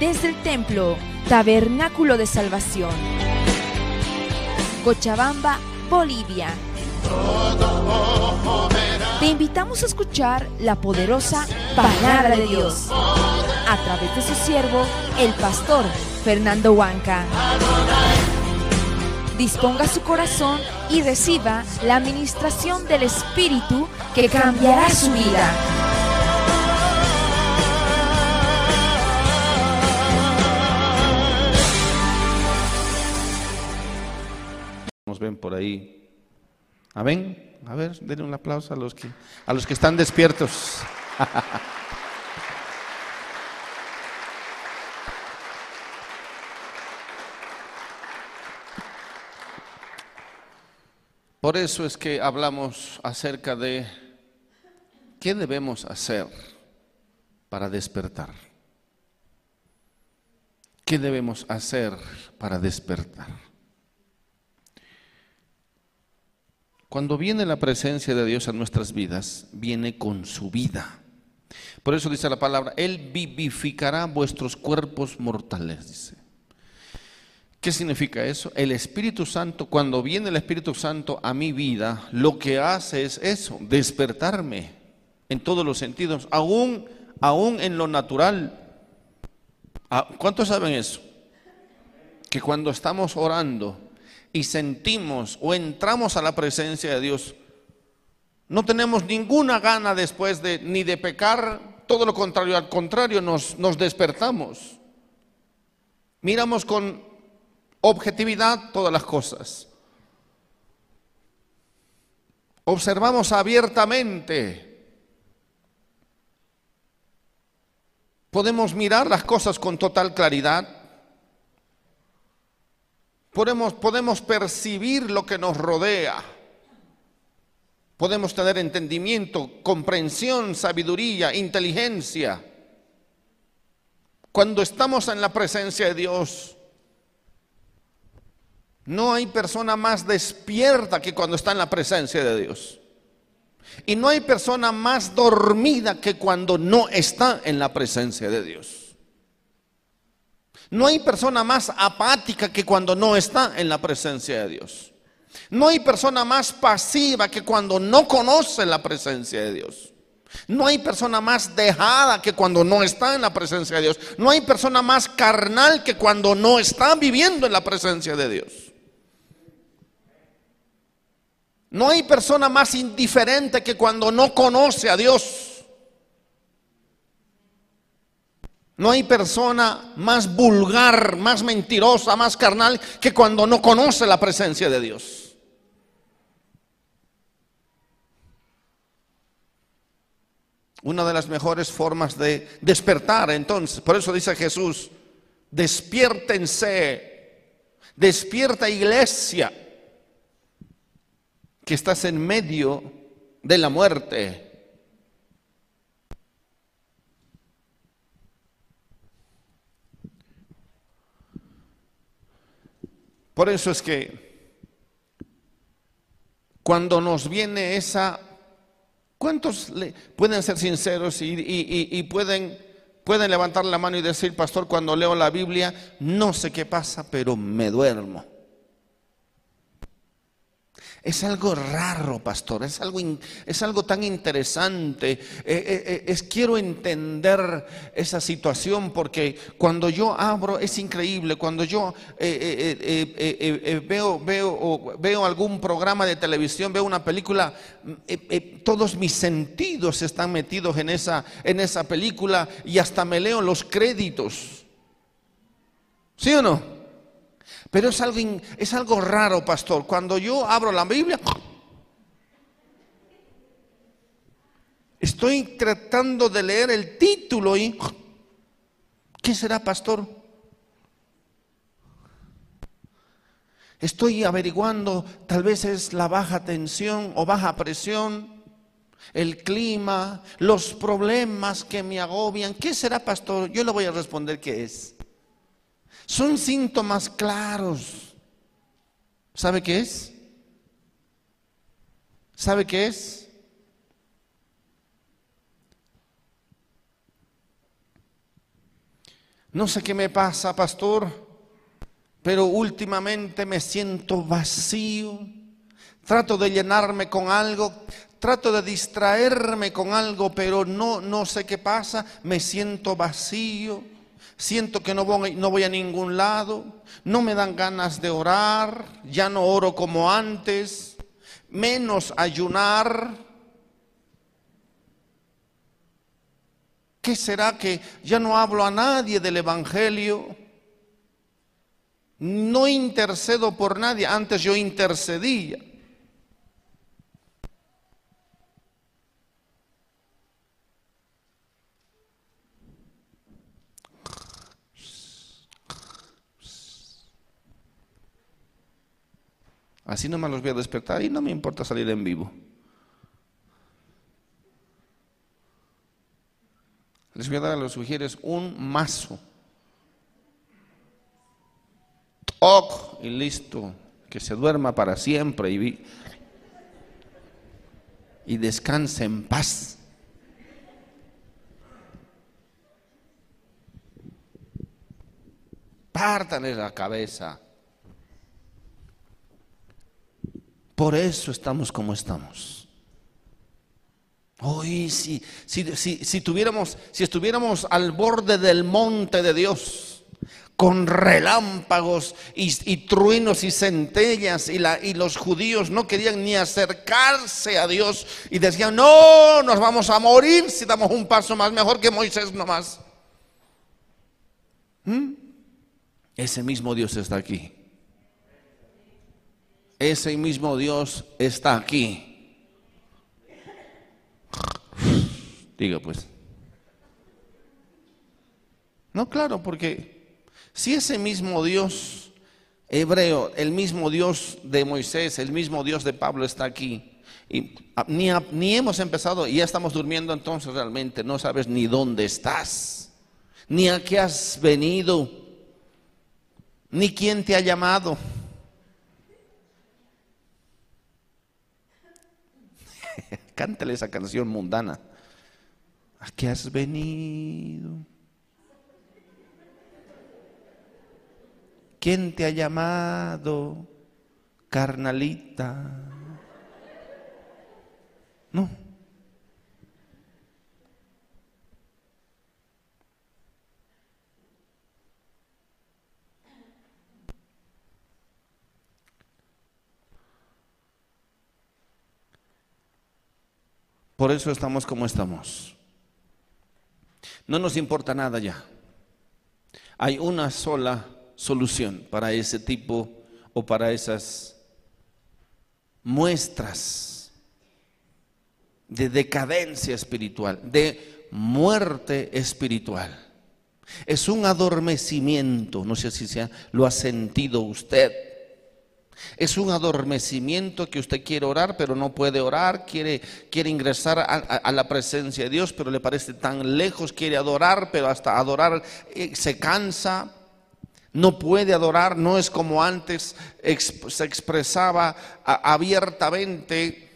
desde el templo Tabernáculo de Salvación. Cochabamba, Bolivia. Te invitamos a escuchar la poderosa palabra de Dios a través de su siervo, el pastor Fernando Huanca. Disponga su corazón y reciba la administración del Espíritu que cambiará su vida. Nos ven por ahí. Amén. A ver, denle un aplauso a los que, a los que están despiertos. Por eso es que hablamos acerca de qué debemos hacer para despertar. ¿Qué debemos hacer para despertar? Cuando viene la presencia de Dios a nuestras vidas, viene con su vida. Por eso dice la palabra, Él vivificará vuestros cuerpos mortales, dice. ¿Qué significa eso? El Espíritu Santo, cuando viene el Espíritu Santo a mi vida, lo que hace es eso, despertarme en todos los sentidos, aún, aún en lo natural. Ah, ¿Cuántos saben eso? Que cuando estamos orando y sentimos o entramos a la presencia de Dios, no tenemos ninguna gana después de ni de pecar, todo lo contrario, al contrario, nos, nos despertamos. Miramos con objetividad todas las cosas. Observamos abiertamente. Podemos mirar las cosas con total claridad. Podemos, percibir lo que nos rodea. Podemos tener entendimiento, comprensión, sabiduría, inteligencia. Cuando estamos en la presencia de Dios, no hay persona más despierta que cuando está en la presencia de Dios. Y no hay persona más dormida que cuando no está en la presencia de Dios. No hay persona más apática que cuando no está en la presencia de Dios. No hay persona más pasiva que cuando no conoce la presencia de Dios. No hay persona más dejada que cuando no está en la presencia de Dios. No hay persona más carnal que cuando no está viviendo en la presencia de Dios. No hay persona más indiferente que cuando no conoce a Dios. No hay persona más vulgar, más mentirosa, más carnal que cuando no conoce la presencia de Dios. Una de las mejores formas de despertar, entonces, por eso dice Jesús, despiértense, despierta iglesia que estás en medio de la muerte. Por eso es que cuando nos viene esa, ¿cuántos le, pueden ser sinceros y, y, pueden, pueden levantar la mano y decir, pastor, cuando leo la Biblia, no sé qué pasa, pero me duermo? Es algo raro, pastor, es algo, es algo tan interesante. Eh, eh, eh, es, quiero entender esa situación porque cuando yo abro, es increíble, cuando yo veo, veo, veo algún programa de televisión, veo una película, todos mis sentidos están metidos en esa, en esa película y hasta me leo los créditos. ¿Sí o no? Pero es algo, es algo raro, pastor. Cuando yo abro la Biblia, estoy tratando de leer el título y... ¿Qué será, pastor? Estoy averiguando, tal vez es la baja tensión o baja presión, el clima, los problemas que me agobian. ¿Qué será, pastor? Yo le voy a responder qué es. Son síntomas claros. ¿Sabe qué es? ¿Sabe qué es? No sé qué me pasa, pastor, pero últimamente me siento vacío. Trato de llenarme con algo, trato de distraerme con algo, pero no, no sé qué pasa. Me siento vacío. Siento que no voy, no voy a ningún lado. No me dan ganas de orar. Ya no oro como antes. Menos ayunar. ¿Qué será que ya no hablo a nadie del Evangelio? No intercedo por nadie, antes yo intercedía. Así no me los voy a despertar y no me importa salir en vivo. Les voy a dar a los sugieres un mazo. Ok, y listo. Que se duerma para siempre y, y descanse en paz. Pártanle la cabeza. Por eso estamos como estamos. Hoy, si, si, tuviéramos, si estuviéramos al borde del monte de Dios, con relámpagos y, truenos y centellas, y, la, y, los judíos no querían ni acercarse a Dios y decían, no, nos vamos a morir si damos un paso más, mejor que Moisés nomás. ¿Mm? Ese mismo Dios está aquí. Ese mismo Dios está aquí. Diga pues. No, claro, porque si ese mismo Dios hebreo, el mismo Dios de Moisés, el mismo Dios de Pablo está aquí, y ni, ni hemos empezado y ya estamos durmiendo entonces realmente, no sabes ni dónde estás, ni a qué has venido, ni quién te ha llamado. Cántale esa canción mundana. ¿A qué has venido? ¿Quién te ha llamado, carnalita? No. Por eso estamos como estamos. No nos importa nada ya. Hay una sola solución para ese tipo o para esas muestras de decadencia espiritual, de muerte espiritual. Es un adormecimiento, no sé si lo ha sentido usted es un adormecimiento que usted quiere orar, pero no puede orar, quiere, quiere ingresar a, la presencia de Dios, pero le parece tan lejos, quiere adorar, pero hasta adorar eh, se cansa. No puede adorar, no es como antes se expresaba abiertamente.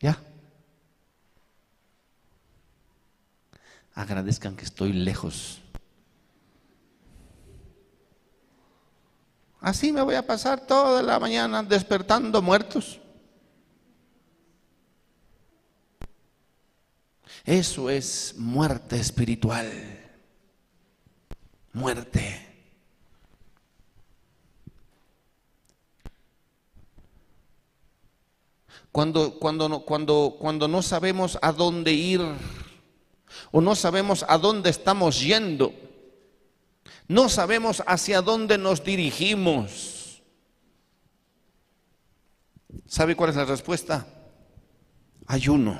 ¿Ya? Agradezcan que estoy lejos. Así me voy a pasar toda la mañana despertando muertos. Eso es muerte espiritual. Muerte. Cuando, cuando, cuando, cuando no sabemos a dónde ir, o no sabemos a dónde estamos yendo. No sabemos hacia dónde nos dirigimos. ¿Sabe cuál es la respuesta? Ayuno.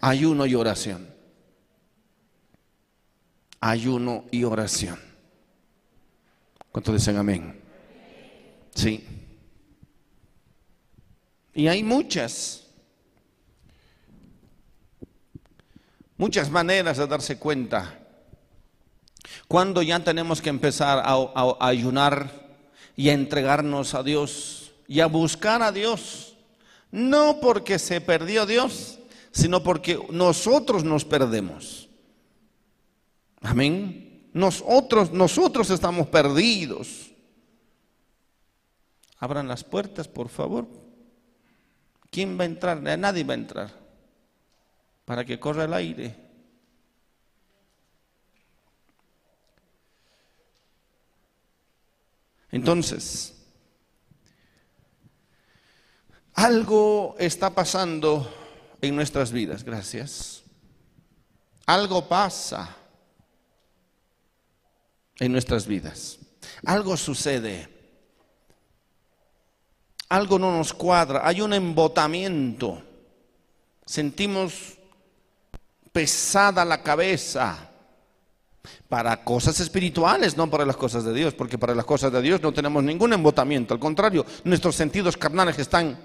Ayuno y oración. Ayuno y oración. ¿Cuántos dicen amén? Sí. Y hay muchas. Muchas maneras de darse cuenta. Cuando ya tenemos que empezar a, ayunar y a entregarnos a Dios y a buscar a Dios No porque se perdió Dios, sino porque nosotros nos perdemos. Amén. Nosotros, nosotros estamos perdidos. Abran las puertas, por favor. ¿Quién va a entrar? Nadie va a entrar. Para que corra el aire. Entonces, algo está pasando en nuestras vidas, gracias. Algo pasa en nuestras vidas. Algo sucede. Algo no nos cuadra. Hay un embotamiento. Sentimos pesada la cabeza para cosas espirituales, no para las cosas de Dios, porque para las cosas de Dios no tenemos ningún embotamiento, al contrario, nuestros sentidos carnales están,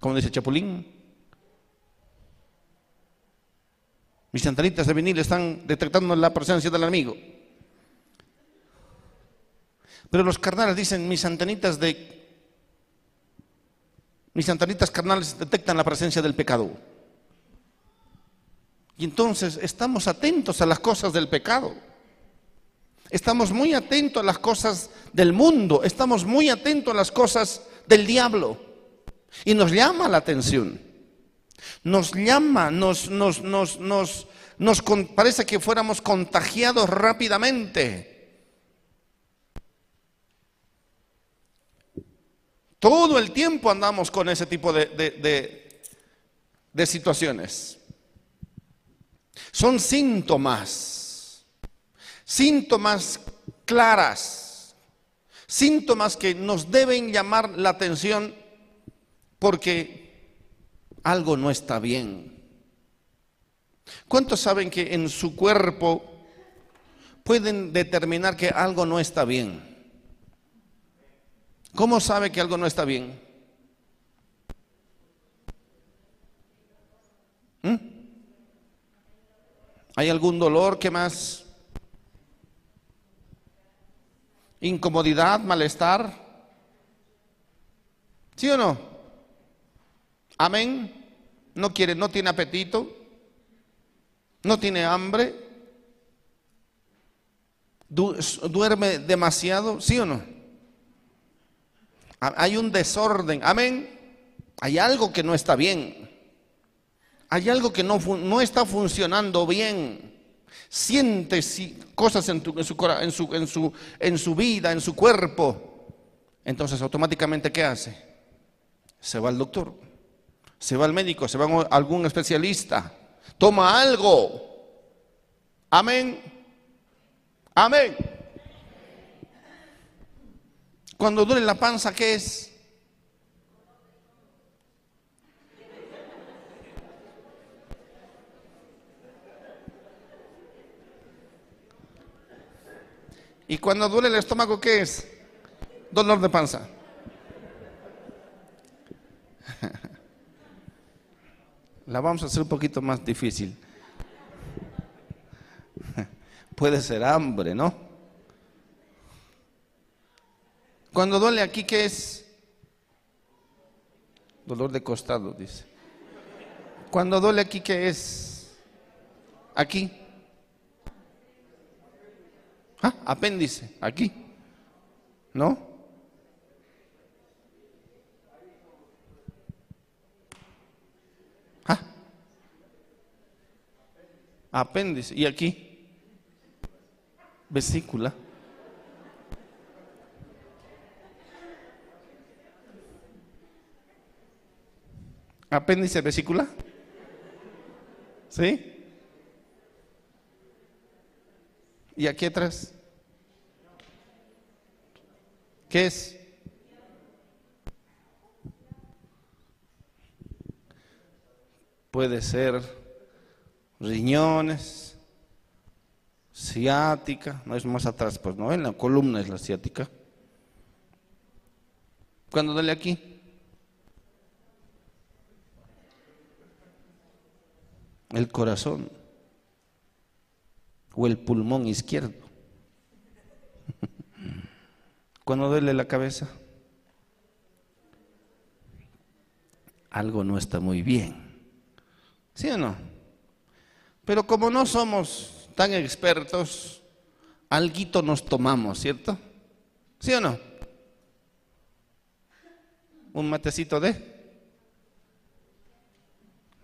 como dice Chapulín, mis antenitas de vinil están detectando la presencia del enemigo. Pero los carnales dicen, mis antenitas de mis antenitas carnales detectan la presencia del pecado. Y entonces estamos atentos a las cosas del pecado. Estamos muy atentos a las cosas del mundo. Estamos muy atentos a las cosas del diablo. Y nos llama la atención. Nos llama, nos, nos, nos, nos, nos parece que fuéramos contagiados rápidamente. Todo el tiempo andamos con ese tipo de, de, de situaciones. Son síntomas, síntomas claras, síntomas que nos deben llamar la atención porque algo no está bien. ¿Cuántos saben que en su cuerpo pueden determinar que algo no está bien? ¿Cómo sabe que algo no está bien? ¿Mm? ¿Hay algún dolor que más? ¿Incomodidad, malestar? ¿Sí o no? Amén. No quiere, no tiene apetito, no tiene hambre, duerme demasiado, ¿sí o no? Hay un desorden, amén. Hay algo que no está bien hay algo que no, no está funcionando bien. Siente cosas en, en, su, en, su, en, su, en su vida, en su cuerpo. Entonces automáticamente, ¿qué hace? Se va al doctor, se va al médico, se va a algún especialista, toma algo. Amén. Amén. Cuando duele la panza, ¿qué es? Y cuando duele el estómago, ¿qué es? Dolor de panza. La vamos a hacer un poquito más difícil. Puede ser hambre, ¿no? Cuando duele aquí, ¿qué es? Dolor de costado, dice. Cuando duele aquí, ¿qué es? Aquí. Ah, apéndice, aquí. ¿No? Ah. Apéndice. ¿Y aquí? Vesícula. Apéndice, vesícula. ¿Sí? ¿Y aquí atrás? ¿Qué es? Puede ser riñones, ciática, no es más atrás, pues no, en la columna es la ciática. ¿Cuándo duele aquí? El corazón o el pulmón izquierdo. Cuando duele la cabeza, algo no está muy bien. ¿Sí o no? Pero como no somos tan expertos, alguito nos tomamos, ¿cierto? ¿Sí o no? Un matecito de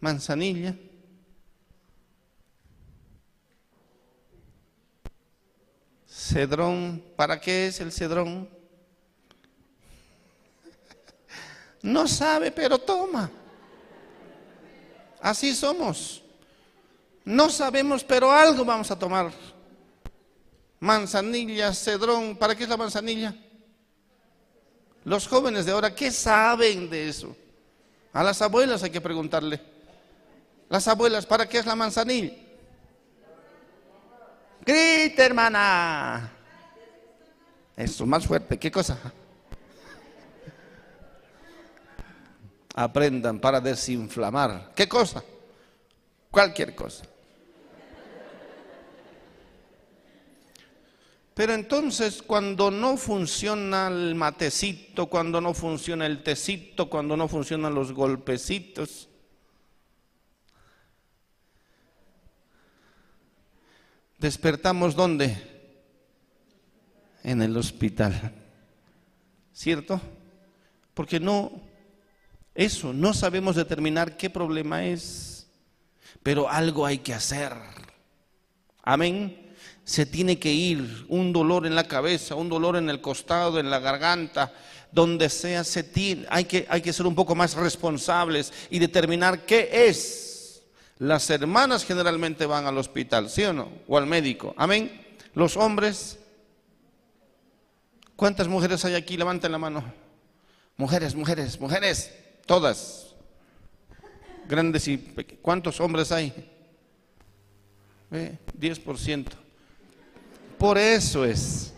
manzanilla. Cedrón, ¿para qué es el cedrón? No sabe, pero toma. Así somos. No sabemos, pero algo vamos a tomar. Manzanilla, cedrón, ¿para qué es la manzanilla? Los jóvenes de ahora, ¿qué saben de eso? A las abuelas hay que preguntarle. Las abuelas, ¿para qué es la manzanilla? Grita, hermana. Eso, más fuerte. ¿Qué cosa? Aprendan para desinflamar. ¿Qué cosa? Cualquier cosa. Pero entonces cuando no funciona el matecito, cuando no funciona el tecito, cuando no funcionan los golpecitos, despertamos ¿dónde? En el hospital. ¿Cierto? Porque no, eso, no sabemos determinar qué problema es, pero algo hay que hacer. Amén se tiene que ir, un dolor en la cabeza, un dolor en el costado, en la garganta, donde sea, se hay, que, hay que ser un poco más responsables y determinar qué es. Las hermanas generalmente van al hospital, ¿sí o no? O al médico. Amén. Los hombres. ¿Cuántas mujeres hay aquí? Levanten la mano. Mujeres, mujeres, mujeres. Todas. Grandes y pequeñas. ¿Cuántos hombres hay? ¿Eh? 10%. Por eso es.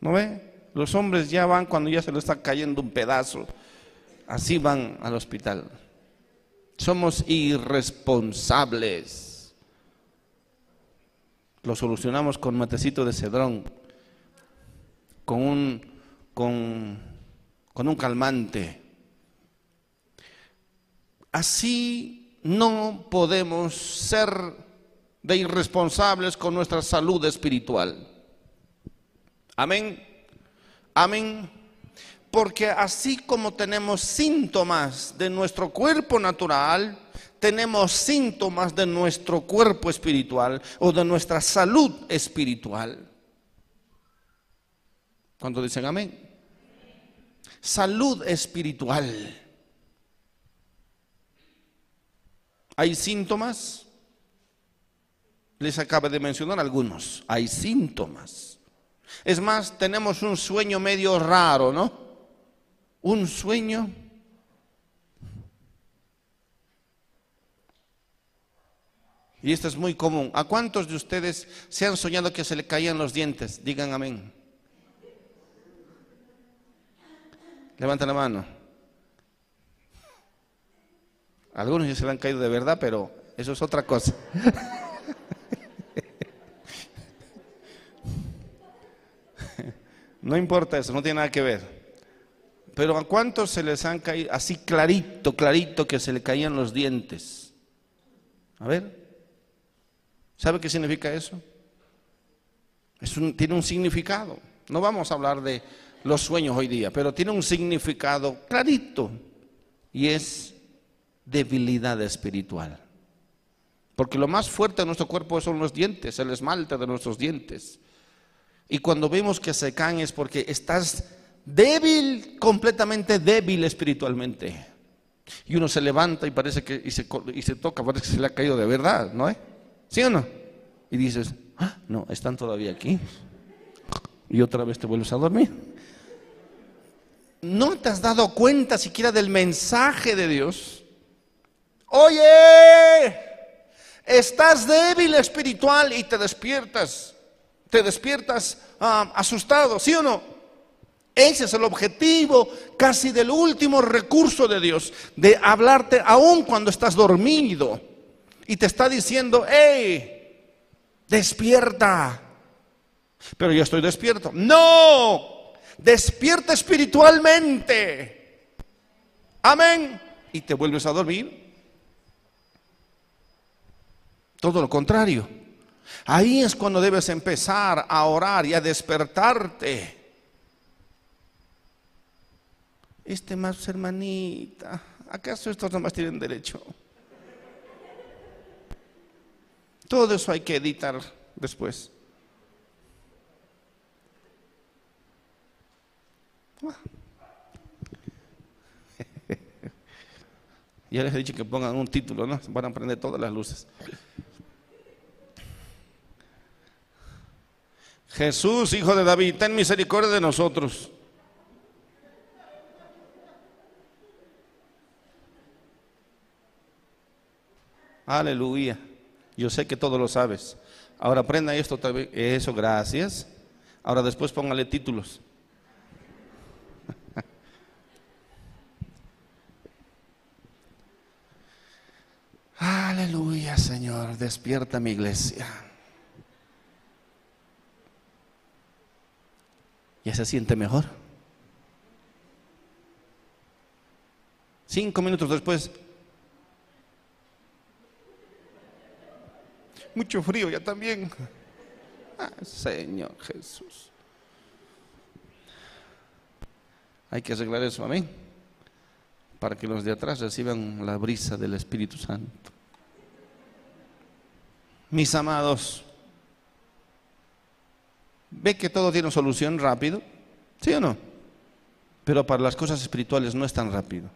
¿No ve? Los hombres ya van cuando ya se le está cayendo un pedazo. Así van al hospital. Somos irresponsables. Lo solucionamos con matecito de cedrón, con un, con, con un calmante. Así no podemos ser de irresponsables con nuestra salud espiritual. Amén. Amén. Porque así como tenemos síntomas de nuestro cuerpo natural, tenemos síntomas de nuestro cuerpo espiritual o de nuestra salud espiritual. Cuando dicen amén? Salud espiritual. Hay síntomas les acaba de mencionar algunos. Hay síntomas. Es más, tenemos un sueño medio raro, ¿no? Un sueño. Y esto es muy común. ¿A cuántos de ustedes se han soñado que se le caían los dientes? Digan amén. Levanten la mano. Algunos ya se le han caído de verdad, pero eso es otra cosa. No importa eso, no tiene nada que ver. Pero ¿a cuántos se les han caído así clarito, clarito que se le caían los dientes? A ver, ¿sabe qué significa eso? tiene un significado. No vamos a hablar de los sueños hoy día, pero tiene un significado clarito y es debilidad espiritual. Porque lo más fuerte de nuestro cuerpo son los dientes, el esmalte de nuestros dientes. Y cuando vemos que se caen es porque estás débil, completamente débil espiritualmente. Y uno se levanta y parece que y se, y se toca, parece que se le ha caído de verdad, ¿no? ¿Sí o no? Y dices, ah, no, están todavía aquí. Y otra vez te vuelves a dormir. ¿No te has dado cuenta siquiera del mensaje de Dios? Oye, estás débil espiritual y te despiertas te despiertas ah, asustado, ¿sí o no? Ese es el objetivo casi del último recurso de Dios, de hablarte aún cuando estás dormido. Y te está diciendo, hey, despierta. Pero yo estoy despierto. No, despierta espiritualmente. Amén. Y te vuelves a dormir. Todo lo contrario. Ahí es cuando debes empezar a orar y a despertarte. Este más hermanita, ¿acaso estos nomás tienen derecho? Todo eso hay que editar después. Ya les he dicho que pongan un título, ¿no? Van a prender todas las luces. Jesús, hijo de David, ten misericordia de nosotros. Aleluya. Yo sé que todo lo sabes. Ahora aprenda esto. Eso, gracias. Ahora después póngale títulos. Aleluya, Señor. Despierta mi iglesia. ¿Ya se siente mejor? Cinco minutos después, Mucho frío ya también. Ah, Señor Jesús. Hay que arreglar eso, amén. Para que los de atrás reciban la brisa del Espíritu Santo. Mis amados, ¿ve que todo tiene solución rápido? ¿Sí o no? Pero para las cosas espirituales no es tan rápido.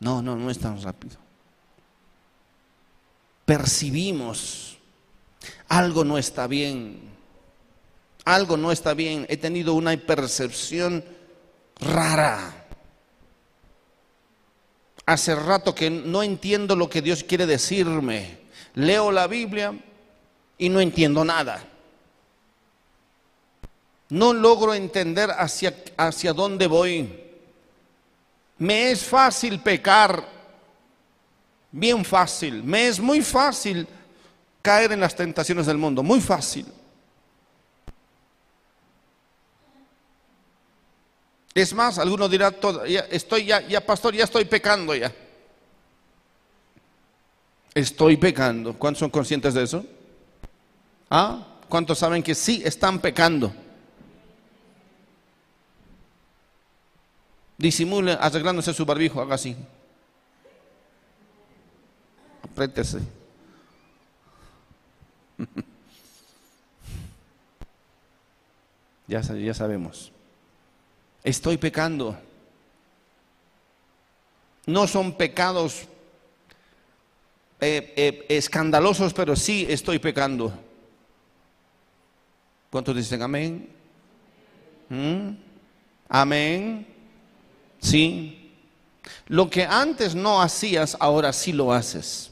No, no, no es tan rápido percibimos, algo no está bien, algo no está bien, he tenido una percepción rara. Hace rato que no entiendo lo que Dios quiere decirme. Leo la Biblia y no entiendo nada. No logro entender hacia, hacia dónde voy. Me es fácil pecar Bien fácil. Me es muy fácil caer en las tentaciones del mundo. Muy fácil. Es más, alguno dirá, todo, ya, estoy ya, ya pastor, ya estoy pecando ya. Estoy pecando. ¿Cuántos son conscientes de eso? ¿Ah? ¿Cuántos saben que sí están pecando? Disimule arreglándose su barbijo, haga así. Apriétese. ya, ya sabemos. Estoy pecando. No son pecados eh, eh, escandalosos, pero sí estoy pecando. ¿Cuántos dicen amén? ¿Mm? Amén. Sí. Lo que antes no hacías, ahora sí lo haces.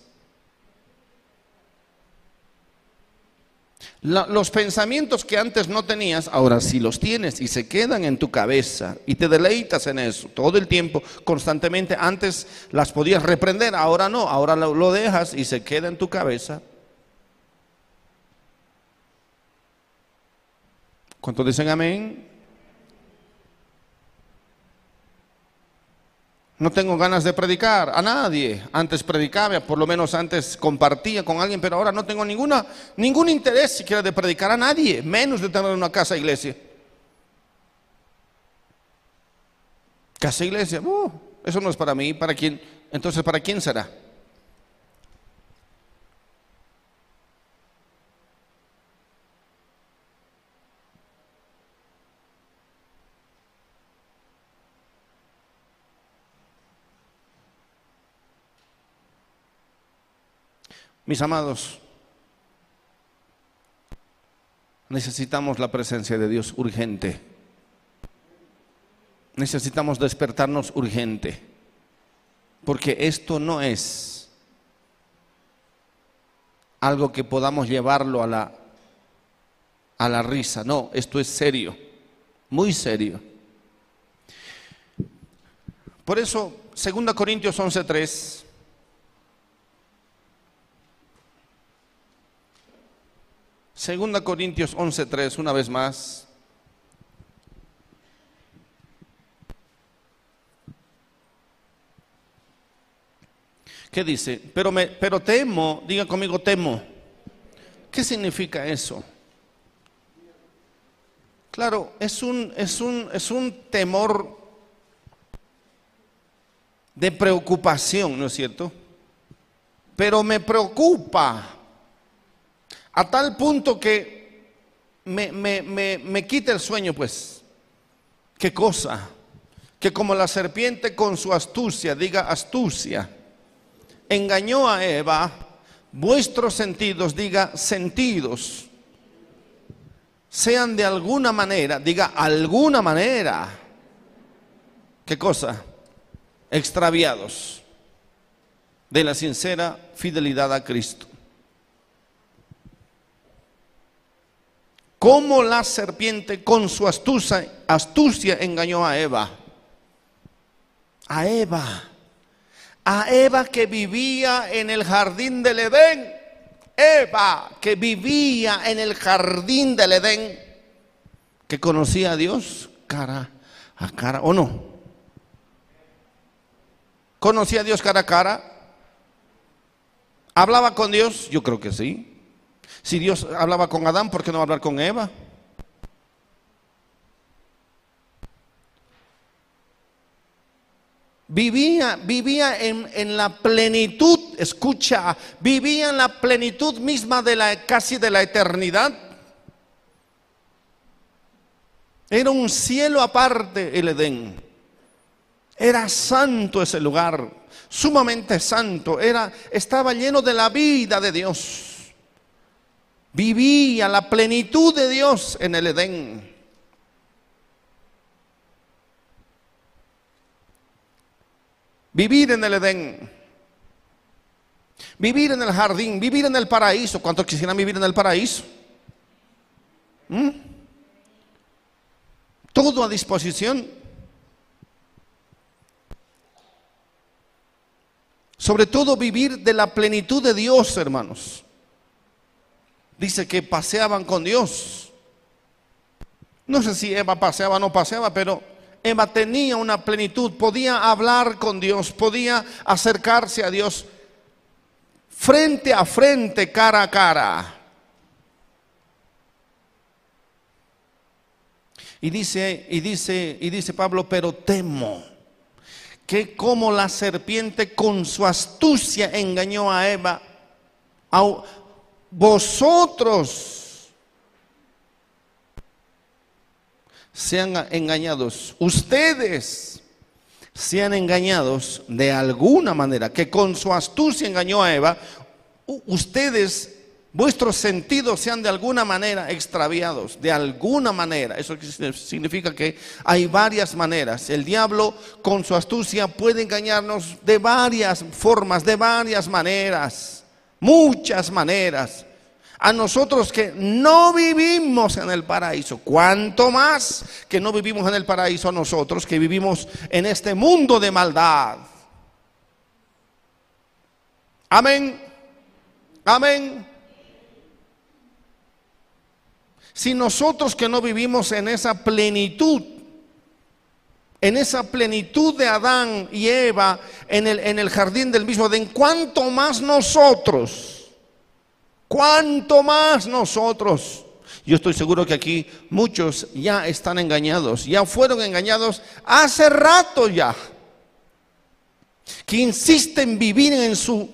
Los pensamientos que antes no tenías, ahora sí los tienes y se quedan en tu cabeza y te deleitas en eso todo el tiempo, constantemente. Antes las podías reprender, ahora no, ahora lo, lo dejas y se queda en tu cabeza. ¿Cuántos dicen amén? No tengo ganas de predicar a nadie. Antes predicaba, por lo menos antes compartía con alguien, pero ahora no tengo ninguna, ningún interés siquiera de predicar a nadie, menos de tener una casa iglesia. Casa iglesia, uh, eso no es para mí, ¿para quién? Entonces, ¿para quién será? Mis amados, necesitamos la presencia de Dios urgente. Necesitamos despertarnos urgente. Porque esto no es algo que podamos llevarlo a la, a la risa. No, esto es serio, muy serio. Por eso, 2 Corintios 11:3 Segunda Corintios 11:3, una vez más. ¿Qué dice? Pero, me, pero temo, diga conmigo temo. ¿Qué significa eso? Claro, es un, es un, es un temor de preocupación, ¿no es cierto? Pero me preocupa a tal punto que me, me, me, me quita el sueño, pues. ¿Qué cosa? Que como la serpiente con su astucia, diga astucia, engañó a Eva, vuestros sentidos, diga sentidos, sean de alguna manera, diga alguna manera, ¿qué cosa? Extraviados de la sincera fidelidad a Cristo. Como la serpiente con su astucia, astucia engañó a Eva. A Eva a Eva que vivía en el jardín del Edén. Eva que vivía en el jardín del Edén, que conocía a Dios cara a cara, ¿o no? ¿Conocía a Dios cara a cara? ¿Hablaba con Dios? Yo creo que sí. Si Dios hablaba con Adán, ¿por qué no hablar con Eva? Vivía, vivía en, en, la plenitud, escucha, vivía en la plenitud misma de la casi de la eternidad. Era un cielo aparte el Edén. Era santo ese lugar, sumamente santo. Era, estaba lleno de la vida de Dios. Vivía la plenitud de Dios en el Edén. Vivir en el Edén. Vivir en el jardín, vivir en el paraíso. ¿Cuántos quisieran vivir en el paraíso? ¿Mm? Todo a disposición. Sobre todo vivir de la plenitud de Dios, hermanos. Dice que paseaban con Dios. No sé si Eva paseaba o no paseaba, pero Eva tenía una plenitud, podía hablar con Dios, podía acercarse a Dios frente a frente, cara a cara. Y dice, y dice, y dice Pablo, pero temo que como la serpiente con su astucia engañó a Eva, vosotros sean engañados, ustedes sean engañados de alguna manera, que con su astucia engañó a Eva, ustedes, vuestros sentidos sean de alguna manera extraviados, de alguna manera. Eso significa que hay varias maneras. El diablo con su astucia puede engañarnos de varias formas, de varias maneras, muchas maneras a nosotros que no vivimos en el paraíso, cuanto más que no vivimos en el paraíso a nosotros que vivimos en este mundo de maldad. Amén. Amén. Si nosotros que no vivimos en esa plenitud, en esa plenitud de Adán y Eva en el, en el jardín del mismo Edén, cuanto más nosotros ¿Cuánto más nosotros? Yo estoy seguro que aquí muchos ya están engañados, ya fueron engañados hace rato ya, que insisten en vivir en su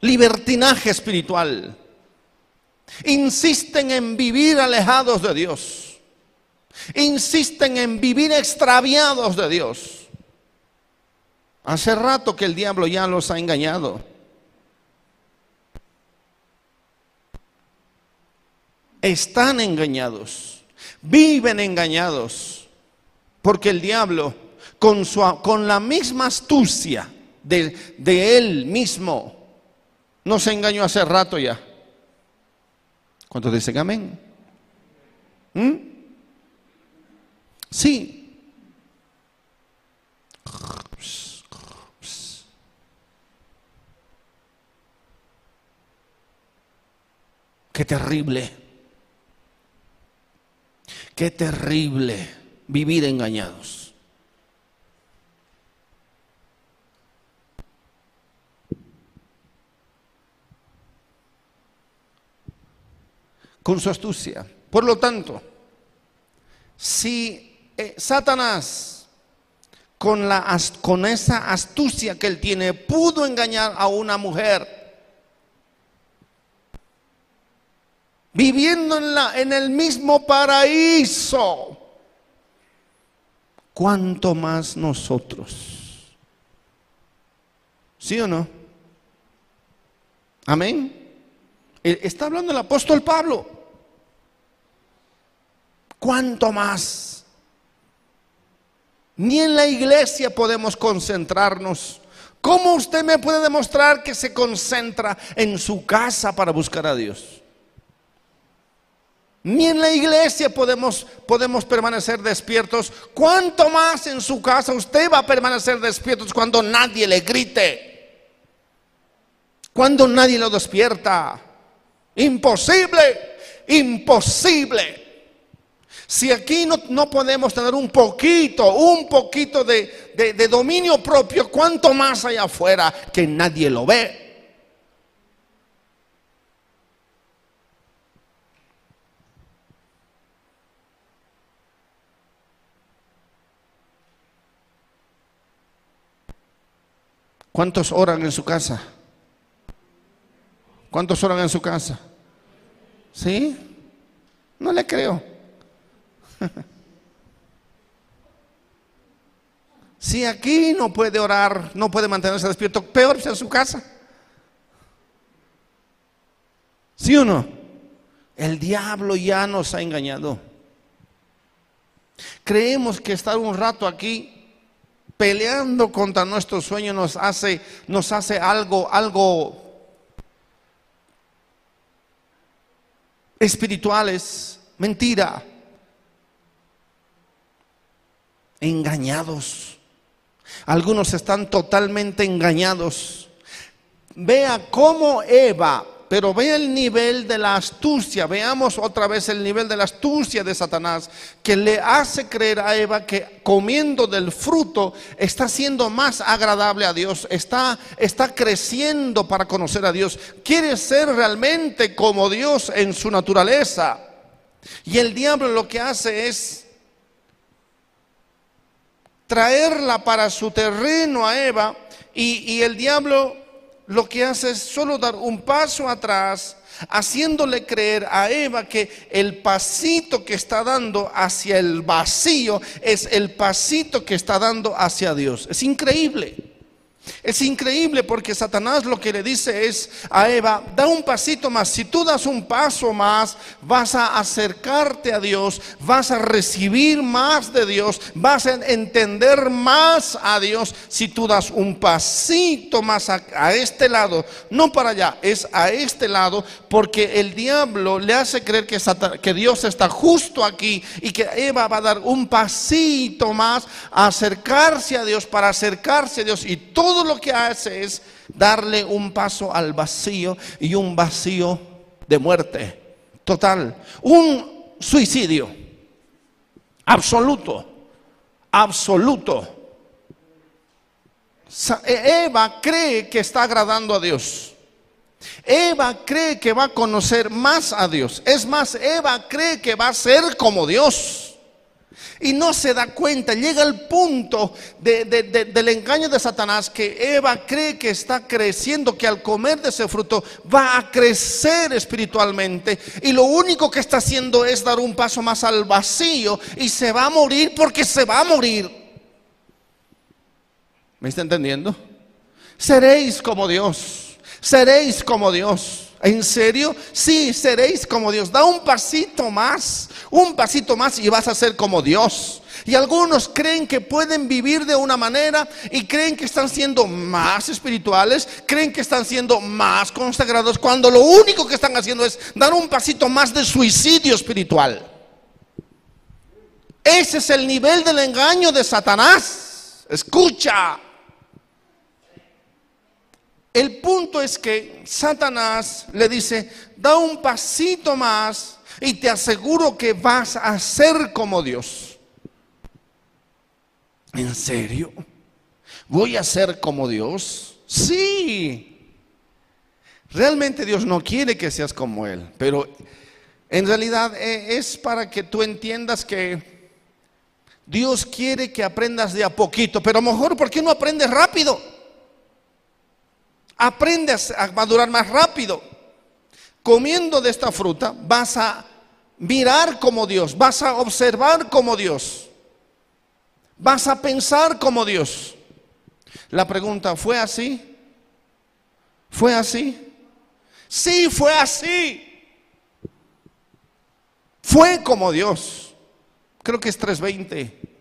libertinaje espiritual, insisten en vivir alejados de Dios, insisten en vivir extraviados de Dios. Hace rato que el diablo ya los ha engañado. están engañados, viven engañados, porque el diablo, con, su, con la misma astucia de, de él mismo, nos engañó hace rato ya. ¿Cuántos dicen amén? ¿Mm? Sí. Qué terrible. Qué terrible vivir engañados. Con su astucia. Por lo tanto, si eh, Satanás con, esa astucia que él tiene pudo engañar a una mujer, viviendo en, en el mismo paraíso, ¿cuánto más nosotros? ¿Sí o no? Amén. Eh, está hablando el apóstol Pablo. ¿Cuánto más? Ni en la iglesia podemos concentrarnos. ¿Cómo usted me puede demostrar que se concentra en su casa para buscar a Dios? Ni en la iglesia podemos, podemos permanecer despiertos. ¿Cuánto más en su casa usted va a permanecer despiertos cuando nadie le grite? Cuando nadie lo despierta. Imposible, imposible. Si aquí no, podemos tener un poquito, un poquito de, de dominio propio, ¿cuánto más allá afuera que nadie lo ve? ¿Cuántos oran en su casa? ¿Cuántos oran en su casa? ¿Sí? No le creo. Si aquí no puede orar, no puede mantenerse despierto, peor en su casa. ¿Sí o no? El diablo ya nos ha engañado. Creemos que estar un rato aquí peleando contra nuestro sueño nos hace, nos hace algo, algo espirituales. Mentira. Engañados. Algunos están totalmente engañados. Vea cómo Eva pero ve el nivel de la astucia, veamos otra vez el nivel de la astucia de Satanás, que le hace creer a Eva que comiendo del fruto está siendo más agradable a Dios, está, está creciendo para conocer a Dios, quiere ser realmente como Dios en su naturaleza. Y el diablo lo que hace es traerla para su terreno a Eva y, y el diablo lo que hace es solo dar un paso atrás, haciéndole creer a Eva que el pasito que está dando hacia el vacío es el pasito que está dando hacia Dios. Es increíble. Es increíble porque Satanás lo que le dice es a Eva, da un pasito más, si tú das un paso más, vas a acercarte a Dios, vas a recibir más de Dios, vas a entender más a Dios. Si tú das un pasito más a, este lado, no para allá, es a este lado, porque el diablo le hace creer que, que Dios está justo aquí y que Eva va a dar un pasito más a acercarse a Dios, para acercarse a Dios. Y todo todo lo que hace es darle un paso al vacío y un vacío de muerte total. Un suicidio absoluto, absoluto. E-, Eva cree que está agradando a Dios. Eva cree que va a conocer más a Dios. Es más, Eva cree que va a ser como Dios y no se da cuenta. Llega el punto del engaño de Satanás que Eva cree que está creciendo, que al comer de ese fruto va a crecer espiritualmente y lo único que está haciendo es dar un paso más al vacío y se va a morir porque se va a morir. ¿Me está entendiendo? Seréis como Dios, seréis como Dios. ¿En serio? Sí, seréis como Dios. Da un pasito más, un pasito más y vas a ser como Dios. Y algunos creen que pueden vivir de una manera y creen que están siendo más espirituales, creen que están siendo más consagrados, cuando lo único que están haciendo es dar un pasito más de suicidio espiritual. Ese es el nivel del engaño de Satanás. Escucha. El punto es que Satanás le dice, da un pasito más y te aseguro que vas a ser como Dios. ¿En serio? ¿Voy a ser como Dios? Sí. Realmente Dios no quiere que seas como Él, pero En realidad eh, es para que tú entiendas que Dios quiere que aprendas de a poquito, pero mejor, ¿por qué no aprendes rápido? Aprendes a madurar más rápido. Comiendo de esta fruta vas a mirar como Dios, vas a observar como Dios, vas a pensar como Dios. La pregunta, ¿fue así? ¿Fue así? Sí, fue así. Fue como Dios. Creo que es 320.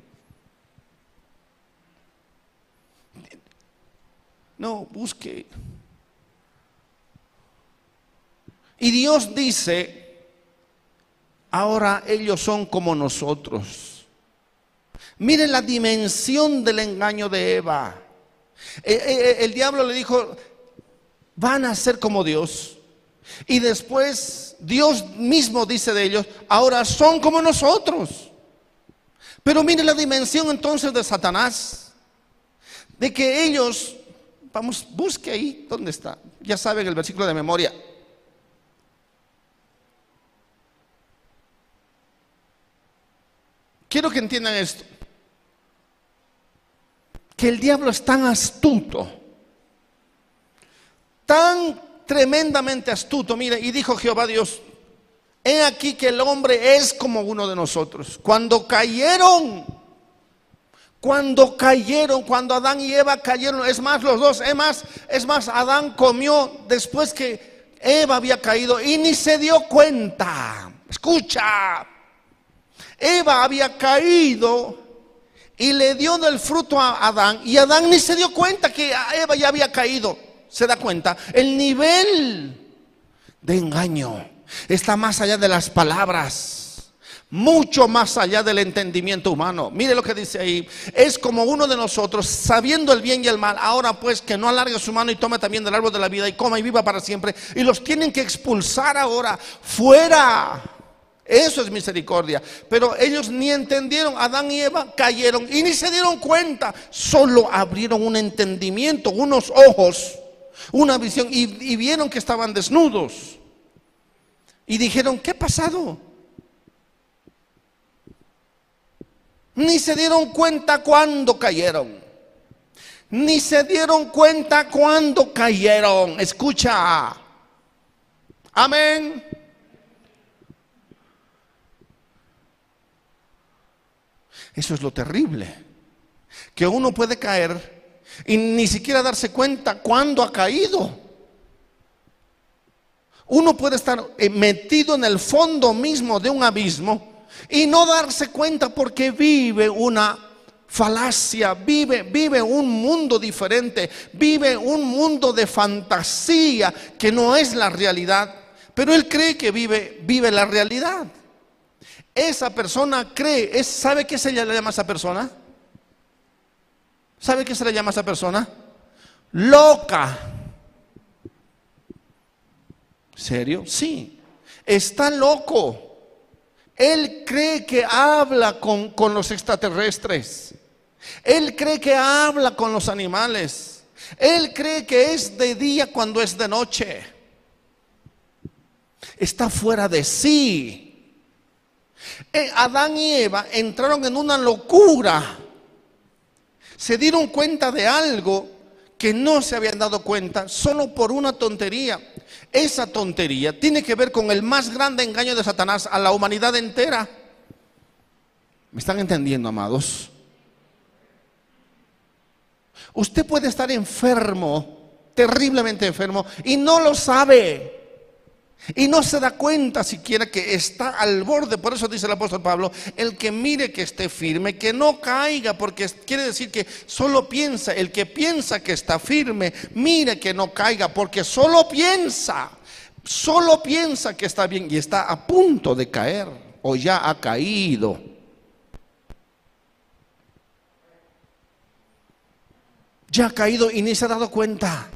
No, busque. Y Dios dice, ahora ellos son como nosotros. Miren la dimensión del engaño de Eva. Eh, eh, eh, el diablo le dijo, van a ser como Dios. Y después Dios mismo dice de ellos, ahora son como nosotros. Pero mire la dimensión entonces de Satanás, de que ellos, vamos, busque ahí, ¿dónde está? Ya saben el versículo de memoria. Quiero que entiendan esto, que el diablo es tan astuto tan tremendamente astuto, mire, y dijo Jehová Dios, he aquí que el hombre es como uno de nosotros. Cuando cayeron, cuando cayeron, cuando Adán y Eva cayeron, es más, los dos, es más, es más, Adán comió después que Eva había caído y ni se dio cuenta. Escucha, Eva había caído y le dio del fruto a Adán y Adán ni se dio cuenta que Eva ya había caído. Se da cuenta, el nivel de engaño está más allá de las palabras, mucho más allá del entendimiento humano. Mire lo que dice ahí, es como uno de nosotros, sabiendo el bien y el mal, ahora pues que no alargue su mano y tome también del árbol de la vida y coma y viva para siempre, y los tienen que expulsar ahora fuera. Eso es misericordia. Pero ellos ni entendieron, Adán y Eva cayeron y ni se dieron cuenta, solo abrieron un entendimiento, unos ojos una visión y, vieron que estaban desnudos. Y dijeron, ¿qué ha pasado? Ni se dieron cuenta cuando cayeron. Ni se dieron cuenta cuando cayeron. Escucha. Amén. Eso es lo terrible. Que uno puede caer y ni siquiera darse cuenta cuándo ha caído. Uno puede estar eh, metido en el fondo mismo de un abismo y no darse cuenta porque vive una falacia, vive, vive un mundo diferente, vive un mundo de fantasía que no es la realidad, pero él cree que vive, vive la realidad. Esa persona cree, ¿sabe qué se le llama a esa persona? ¿Sabe qué se le llama a esa persona? Loca. ¿Serio? Sí. Está loco. Él cree que habla con, con, los extraterrestres. Él cree que habla con los animales. Él cree que es de día cuando es de noche. Está fuera de sí. Eh, Adán y Eva entraron en una locura se dieron cuenta de algo que no se habían dado cuenta solo por una tontería. Esa tontería tiene que ver con el más grande engaño de Satanás a la humanidad entera. ¿Me están entendiendo, amados? Usted puede estar enfermo, terriblemente enfermo, y no lo sabe. Y no se da cuenta siquiera que está al borde. Por eso dice el apóstol Pablo, el que mire que esté firme, que no caiga, porque quiere decir que solo piensa, el que piensa que está firme, mire que no caiga, porque solo piensa, solo piensa que está bien y está a punto de caer o ya ha caído. Ya ha caído y ni se ha dado cuenta,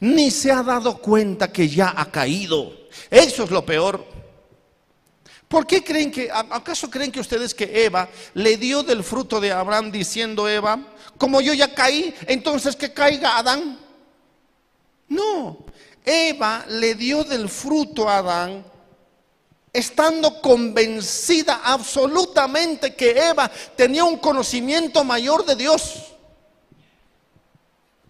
ni se ha dado cuenta que ya ha caído. Eso es lo peor. ¿Por qué creen que, acaso creen que ustedes que Eva le dio del fruto de Abraham diciendo Eva, como yo ya caí, entonces que caiga Adán? No, Eva le dio del fruto a Adán estando convencida absolutamente que Eva tenía un conocimiento mayor de Dios.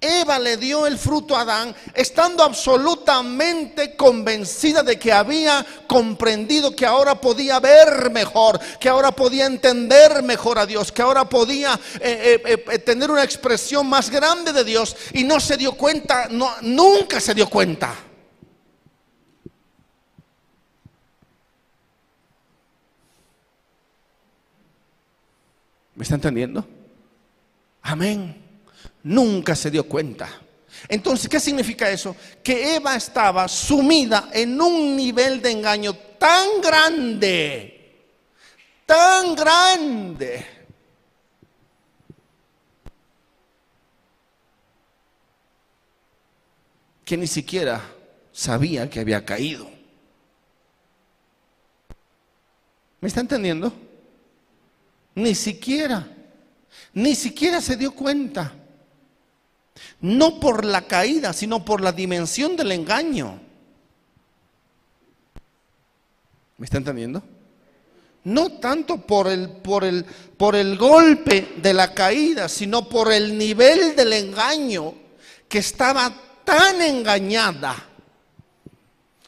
Eva le dio el fruto a Adán, estando absolutamente convencida de que había comprendido que ahora podía ver mejor, que ahora podía entender mejor a Dios, que ahora podía eh, eh, eh, tener una expresión más grande de Dios y no se dio cuenta, nunca se dio cuenta. ¿Me está entendiendo? Amén nunca se dio cuenta. Entonces, ¿qué significa eso? Que Eva estaba sumida en un nivel de engaño tan grande, tan grande, que ni siquiera sabía que había caído. ¿Me está entendiendo? Ni siquiera, ni siquiera se dio cuenta. No por la caída, sino por la dimensión del engaño. ¿Me está entendiendo? No tanto por el, por el, por el golpe de la caída, sino por el nivel del engaño que estaba tan engañada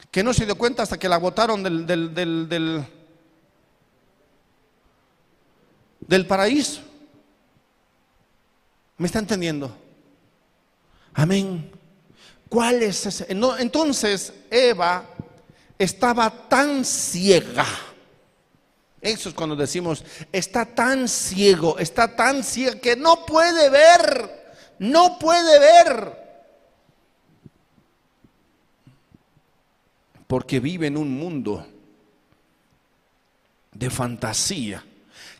que no se dio cuenta hasta que la botaron del, del, del, del, del paraíso. ¿Me está entendiendo? Amén. ¿Cuál es ese? entonces Eva estaba tan ciega. Eso es cuando decimos, está tan ciego, está tan ciega que no puede ver, no puede ver. Porque vive en un mundo de fantasía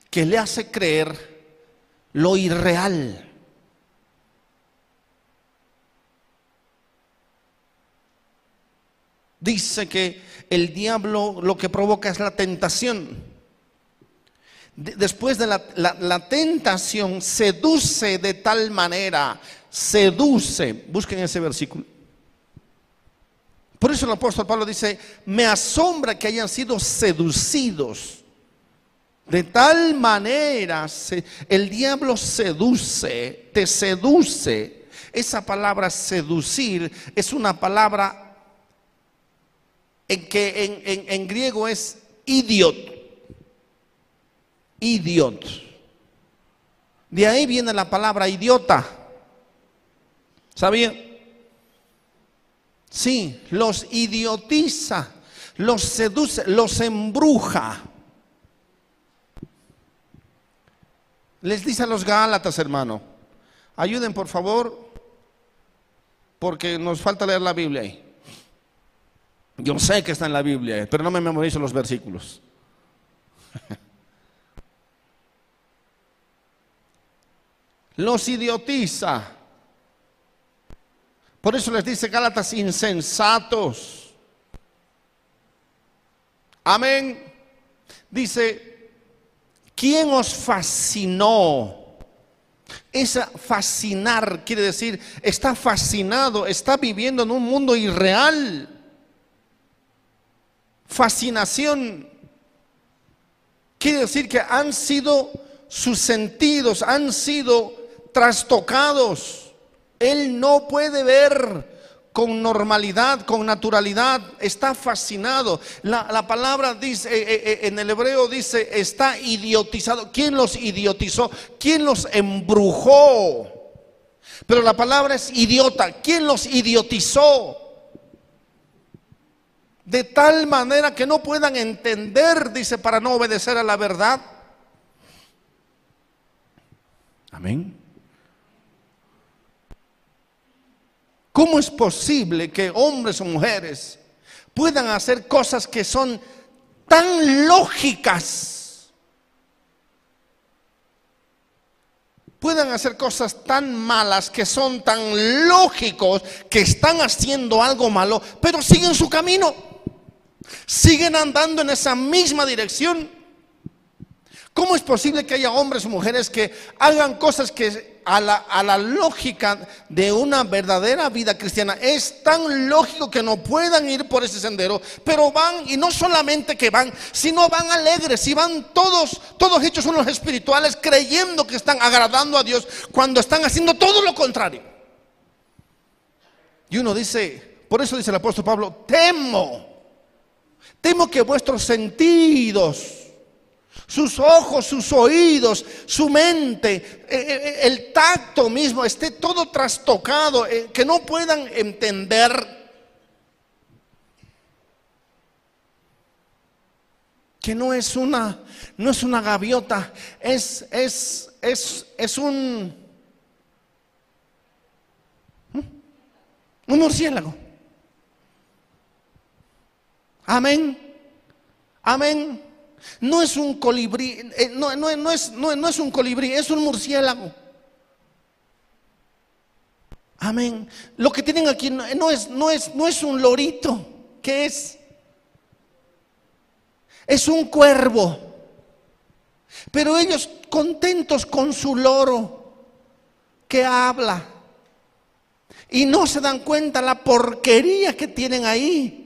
que le hace creer lo irreal. Dice que el diablo lo que provoca es la tentación. Después de la, tentación, seduce de tal manera, seduce. Busquen ese versículo. Por eso el apóstol Pablo dice, me asombra que hayan sido seducidos. De tal manera, el diablo seduce, te seduce. Esa palabra seducir es una palabra en que en, griego es idiot. Idiot. De ahí viene la palabra idiota. ¿Sabía? Sí, los idiotiza, los seduce, los embruja. Les dice a los Gálatas, hermano, ayuden por favor, porque nos falta leer la Biblia ahí. Yo sé que está en la Biblia, pero no me memorizo los versículos. Los idiotiza. Por eso les dice Gálatas insensatos. Amén. Dice, ¿quién os fascinó? Esa fascinar quiere decir, está fascinado, está viviendo en un mundo irreal fascinación. Quiere decir que han sido sus sentidos, han sido trastocados. Él no puede ver con normalidad, con naturalidad, está fascinado. La, palabra dice, eh, eh, eh, en el hebreo dice, está idiotizado. ¿Quién los idiotizó? ¿Quién los embrujó? Pero la palabra es idiota. ¿Quién los idiotizó? De tal manera que no puedan entender, dice, para no obedecer a la verdad. Amén. ¿Cómo es posible que hombres o mujeres puedan hacer cosas que son tan lógicas? Puedan hacer cosas tan malas que son tan lógicos que están haciendo algo malo, pero siguen su camino siguen andando en esa misma dirección. ¿Cómo es posible que haya hombres o mujeres que hagan cosas que a la, a la, lógica de una verdadera vida cristiana es tan lógico que no puedan ir por ese sendero, pero van y no solamente que van, sino van alegres y van todos, todos hechos unos espirituales creyendo que están agradando a Dios cuando están haciendo todo lo contrario. Y uno dice, por eso dice el apóstol Pablo, temo, temo que vuestros sentidos sus ojos, sus oídos, su mente, eh, eh, el tacto mismo esté todo trastocado, eh, que no puedan entender que no es una no es una gaviota, es es es es un un murciélago. Amén. Amén. No es un colibrí, eh, no, es, no es un colibrí, es un murciélago. Amén. Lo que tienen aquí no es, no es, no es un lorito, ¿qué es? Es un cuervo. Pero ellos contentos con su loro que habla. Y no se dan cuenta la porquería que tienen ahí.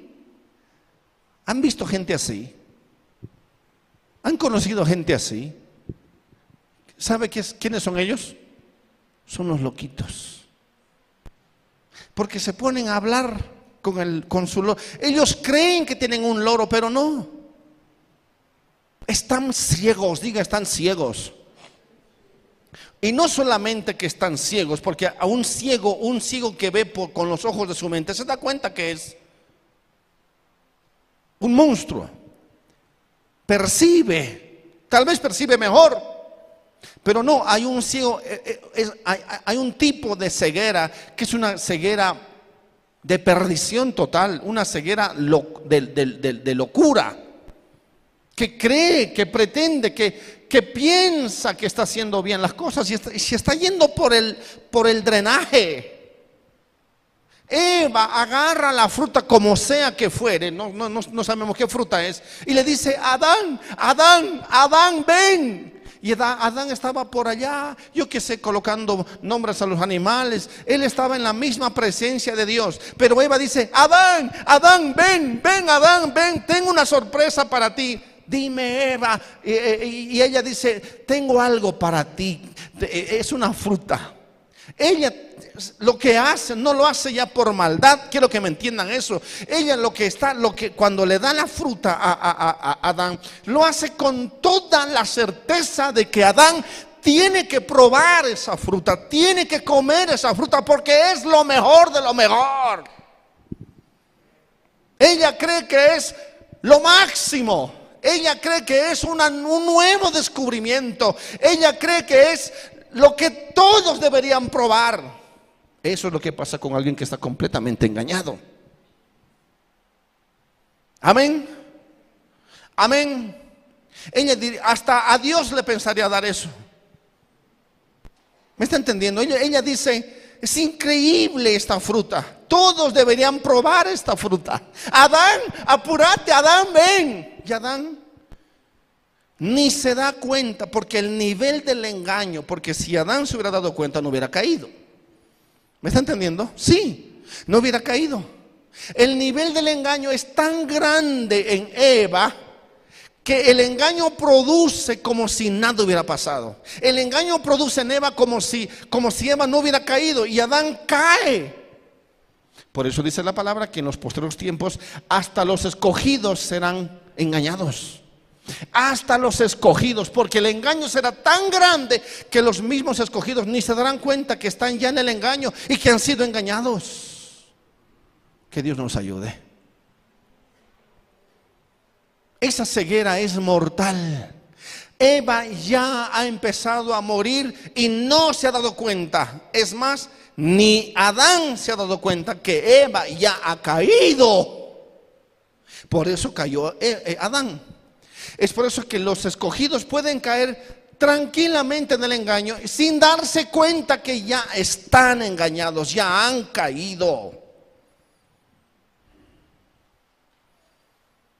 ¿Han visto gente así? ¿Han conocido gente así? ¿Sabe quiénes son ellos? Son los loquitos. Porque se ponen a hablar con, el, con su loro. Ellos creen que tienen un loro, pero no. Están ciegos, diga, están ciegos. Y no solamente que están ciegos, porque a un ciego, un ciego que ve con los ojos de su mente, se da cuenta que es un monstruo percibe, tal vez percibe mejor, pero no, hay un ciego, eh, eh, hay, un tipo de ceguera que es una ceguera de perdición total, una ceguera de, locura, que cree, que pretende, que, que, piensa que está haciendo bien las cosas y, está, se está yendo por el, por el drenaje. Eva agarra la fruta como sea que fuere, no, no, no, sabemos qué fruta es, y le dice, Adán, Adán, Adán, ven. Y Adán estaba por allá, yo que sé, colocando nombres a los animales. Él estaba en la misma presencia de Dios. Pero Eva dice, Adán, Adán, ven, ven, Adán, ven, tengo una sorpresa para ti. Dime, Eva. Y ella dice, tengo algo para ti. Es una fruta. Ella lo que hace no lo hace ya por maldad, quiero que me entiendan eso. Ella lo que está, lo que cuando le da la fruta a, Adán, lo hace con toda la certeza de que Adán tiene que probar esa fruta, tiene que comer esa fruta porque es lo mejor de lo mejor. Ella cree que es lo máximo. Ella cree que es un nuevo descubrimiento. Ella cree que es lo que todos deberían probar. Eso es lo que pasa con alguien que está completamente engañado. Amén. Amén. Ella diría, hasta a Dios le pensaría dar eso. ¿Me está entendiendo? Ella, ella dice, es increíble esta fruta. Todos deberían probar esta fruta. Adán, apúrate, Adán, ven. Y Adán ni se da cuenta porque el nivel del engaño, porque si Adán se hubiera dado cuenta no hubiera caído. ¿Me está entendiendo? Sí, no hubiera caído. El nivel del engaño es tan grande en Eva que el engaño produce como si nada hubiera pasado. El engaño produce en Eva como si, como si Eva no hubiera caído y Adán cae. Por eso dice la palabra que en los posteriores tiempos hasta los escogidos serán engañados hasta los escogidos, porque el engaño será tan grande que los mismos escogidos ni se darán cuenta que están ya en el engaño y que han sido engañados. Que Dios nos ayude. Esa ceguera es mortal. Eva ya ha empezado a morir y no se ha dado cuenta. Es más, ni Adán se ha dado cuenta que Eva ya ha caído. Por eso cayó eh, eh, Adán. Es por eso que los escogidos pueden caer tranquilamente en el engaño sin darse cuenta que ya están engañados, ya han caído.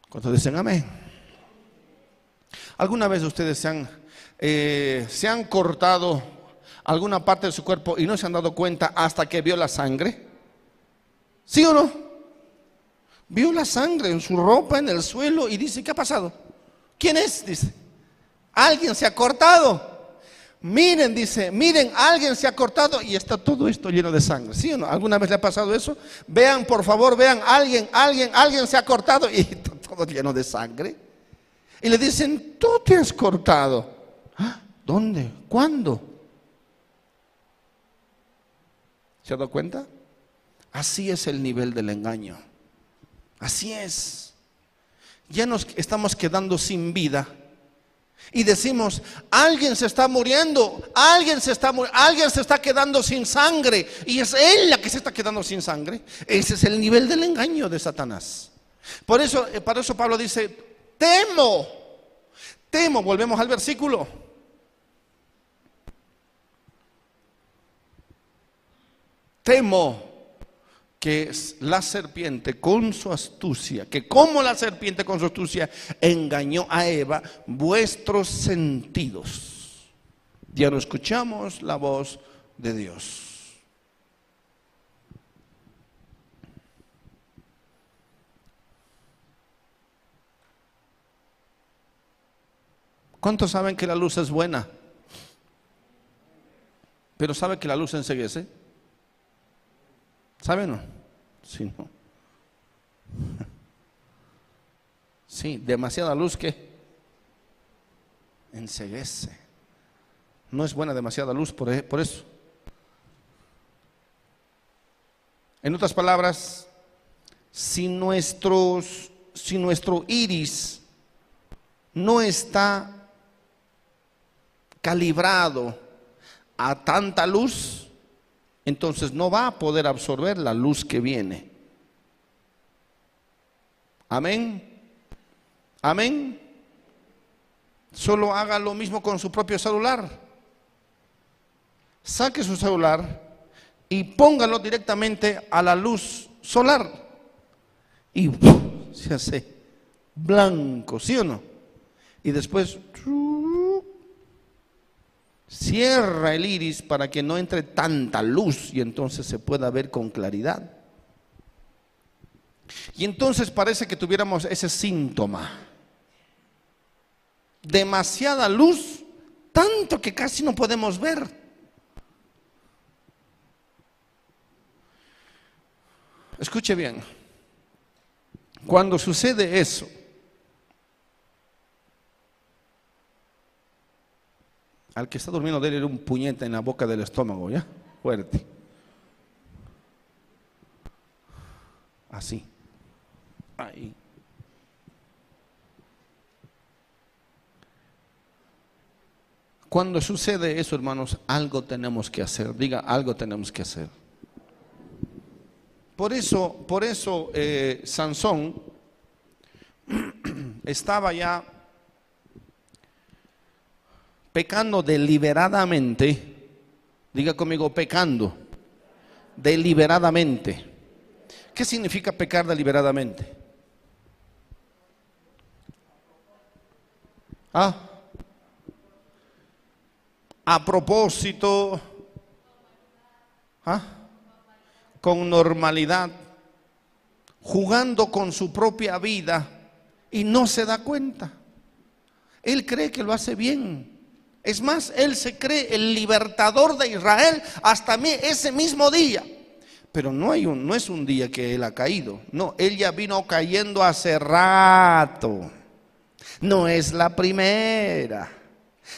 ¿Cuántos dicen amén? ¿Alguna vez ustedes se han eh, se han cortado alguna parte de su cuerpo y no se han dado cuenta hasta que vio la sangre? ¿Sí o no? Vio la sangre en su ropa, en el suelo y dice, ¿qué ha pasado? ¿Quién es? Dice, alguien se ha cortado. Miren, dice, miren, alguien se ha cortado y está todo esto lleno de sangre. ¿Sí o no? ¿Alguna vez le ha pasado eso? Vean, por favor, vean, alguien, alguien, alguien se ha cortado y está todo lleno de sangre. Y le dicen, tú te has cortado. ¿Ah? ¿Dónde? ¿Cuándo? ¿Se ha dado cuenta? Así es el nivel del engaño. Así es. Ya nos estamos quedando sin vida. Y decimos, alguien se está muriendo, alguien se está alguien se está quedando sin sangre y es él la que se está quedando sin sangre. Ese es el nivel del engaño de Satanás. Por eso, eh, para eso Pablo dice, temo, temo, volvemos al versículo. Temo que la serpiente con su astucia, que como la serpiente con su astucia engañó a Eva, vuestros sentidos. Ya no escuchamos la voz de Dios. ¿Cuántos saben que la luz es buena? Pero sabe que la luz enseguece. ¿Saben o no? Sí, no. Sí, demasiada luz que enseguece. No es buena demasiada luz por, e, por eso. En otras palabras, si, nuestros, si nuestro iris no está calibrado a tanta luz, entonces no va a poder absorber la luz que viene. Amén. Amén. Solo haga lo mismo con su propio celular. Saque su celular y póngalo directamente a la luz solar. Y se hace blanco, ¿sí o no? Y después Cierra el iris para que no entre tanta luz y entonces se pueda ver con claridad. Y entonces parece que tuviéramos ese síntoma. Demasiada luz, tanto que casi no podemos ver. Escuche bien, cuando sucede eso, Al que está durmiendo de él un puñete en la boca del estómago, ¿ya? Fuerte. Así. Ahí. Cuando sucede eso, hermanos, algo tenemos que hacer. Diga, algo tenemos que hacer. Por eso, por eso eh, Sansón estaba ya pecando deliberadamente, diga conmigo, pecando deliberadamente. ¿Qué significa pecar deliberadamente? ¿Ah? A propósito, ¿ah? con normalidad, jugando con su propia vida y no se da cuenta. Él cree que lo hace bien. Es más, él se cree el libertador de Israel hasta ese mismo día. Pero no, hay un, es un día que él ha caído. No, él ya vino cayendo hace rato. No es la primera.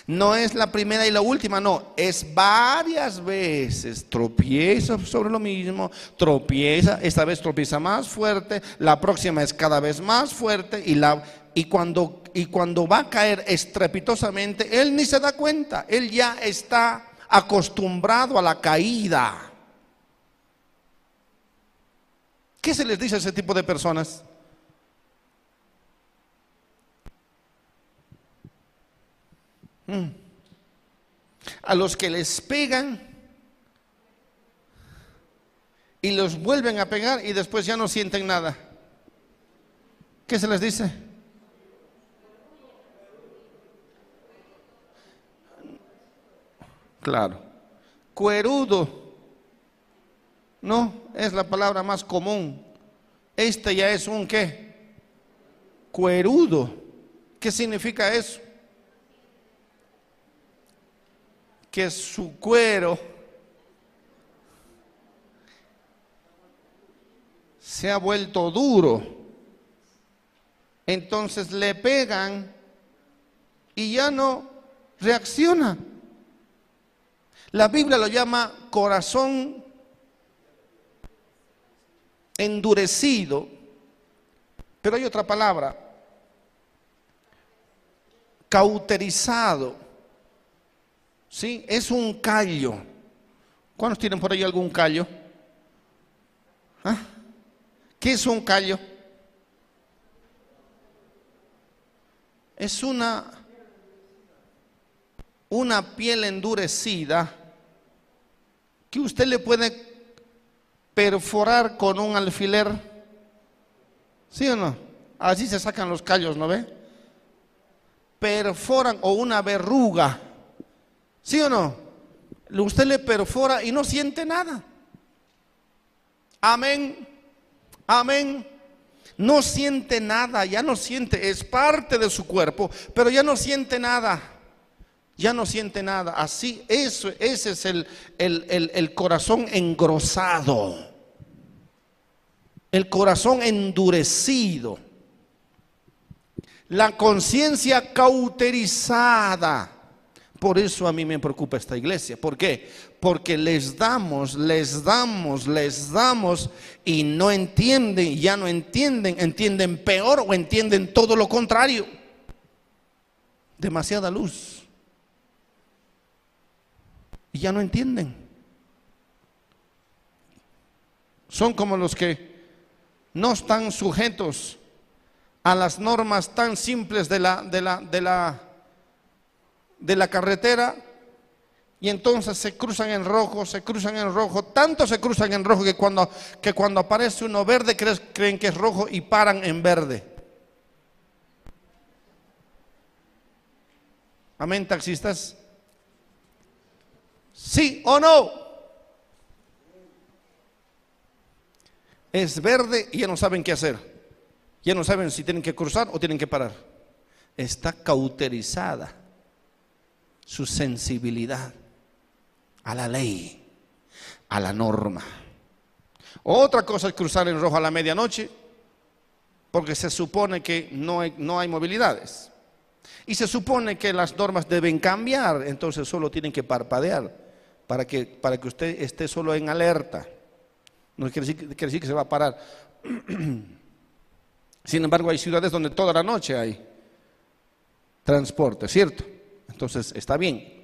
No es la primera y la última, no, es varias veces. Tropieza sobre lo mismo, tropieza, esta vez tropieza más fuerte, la próxima es cada vez más fuerte y y cuando, y cuando va a caer estrepitosamente, él ni se da cuenta, él ya está acostumbrado a la caída. ¿Qué se les dice a ese tipo de personas? Mm. A los que les pegan y los vuelven a pegar y después ya no sienten nada. ¿Qué se les dice? Claro. Cuerudo. No, es la palabra más común. Este ya es un qué? Cuerudo. ¿Qué significa eso? Que su cuero se ha vuelto duro. Entonces le pegan y ya no reacciona. La Biblia lo llama corazón endurecido, pero hay otra palabra, cauterizado. ¿Sí? Es un callo. ¿Cuántos tienen por ahí algún callo? ¿Ah? ¿Qué es un callo? Es una, una piel endurecida que usted le puede perforar con un alfiler. ¿Sí o no? Así se sacan los callos, ¿no ve? Perforan o una verruga. ¿Sí o no? Usted le perfora y no siente nada. Amén. Amén. No siente nada, ya no siente, es parte de su cuerpo, pero ya no siente nada. Ya no siente nada. Así, ese es el, el, el corazón engrosado. El corazón endurecido. La conciencia cauterizada. Por eso a mí me preocupa esta iglesia. ¿Por qué? Porque les damos, les damos, les damos y no entienden, ya no entienden, entienden peor o entienden todo lo contrario. Demasiada luz. Y ya no entienden. Son como los que no están sujetos a las normas tan simples de la, de la, de la de la carretera y entonces se cruzan en rojo, se cruzan en rojo, tanto se cruzan en rojo que cuando, que cuando aparece uno verde creen que es rojo y paran en verde. Amén, taxistas. ¿Sí o no? Es verde y ya no saben qué hacer. Ya no saben si tienen que cruzar o tienen que parar. Está cauterizada su sensibilidad a la ley, a la norma. Otra cosa es cruzar en rojo a la medianoche, porque se supone que no hay, no hay movilidades. Y se supone que las normas deben cambiar, entonces solo tienen que parpadear para que, para que usted esté solo en alerta. No quiere decir, que se va a parar. Sin embargo, hay ciudades donde toda la noche hay transporte, ¿cierto? Entonces está bien.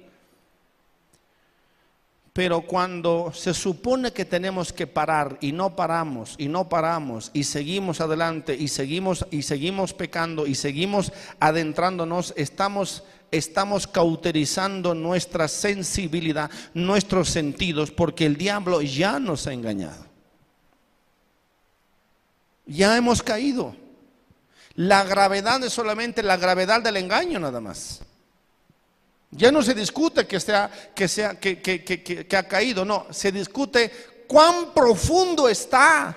Pero cuando se supone que tenemos que parar y no paramos y no paramos y seguimos adelante y seguimos y seguimos pecando y seguimos adentrándonos, estamos estamos cauterizando nuestra sensibilidad, nuestros sentidos, porque el diablo ya nos ha engañado. Ya hemos caído. La gravedad es solamente la gravedad del engaño nada más. Ya no se discute que, sea, que, sea, que, que, que ha caído, no, se discute cuán profundo está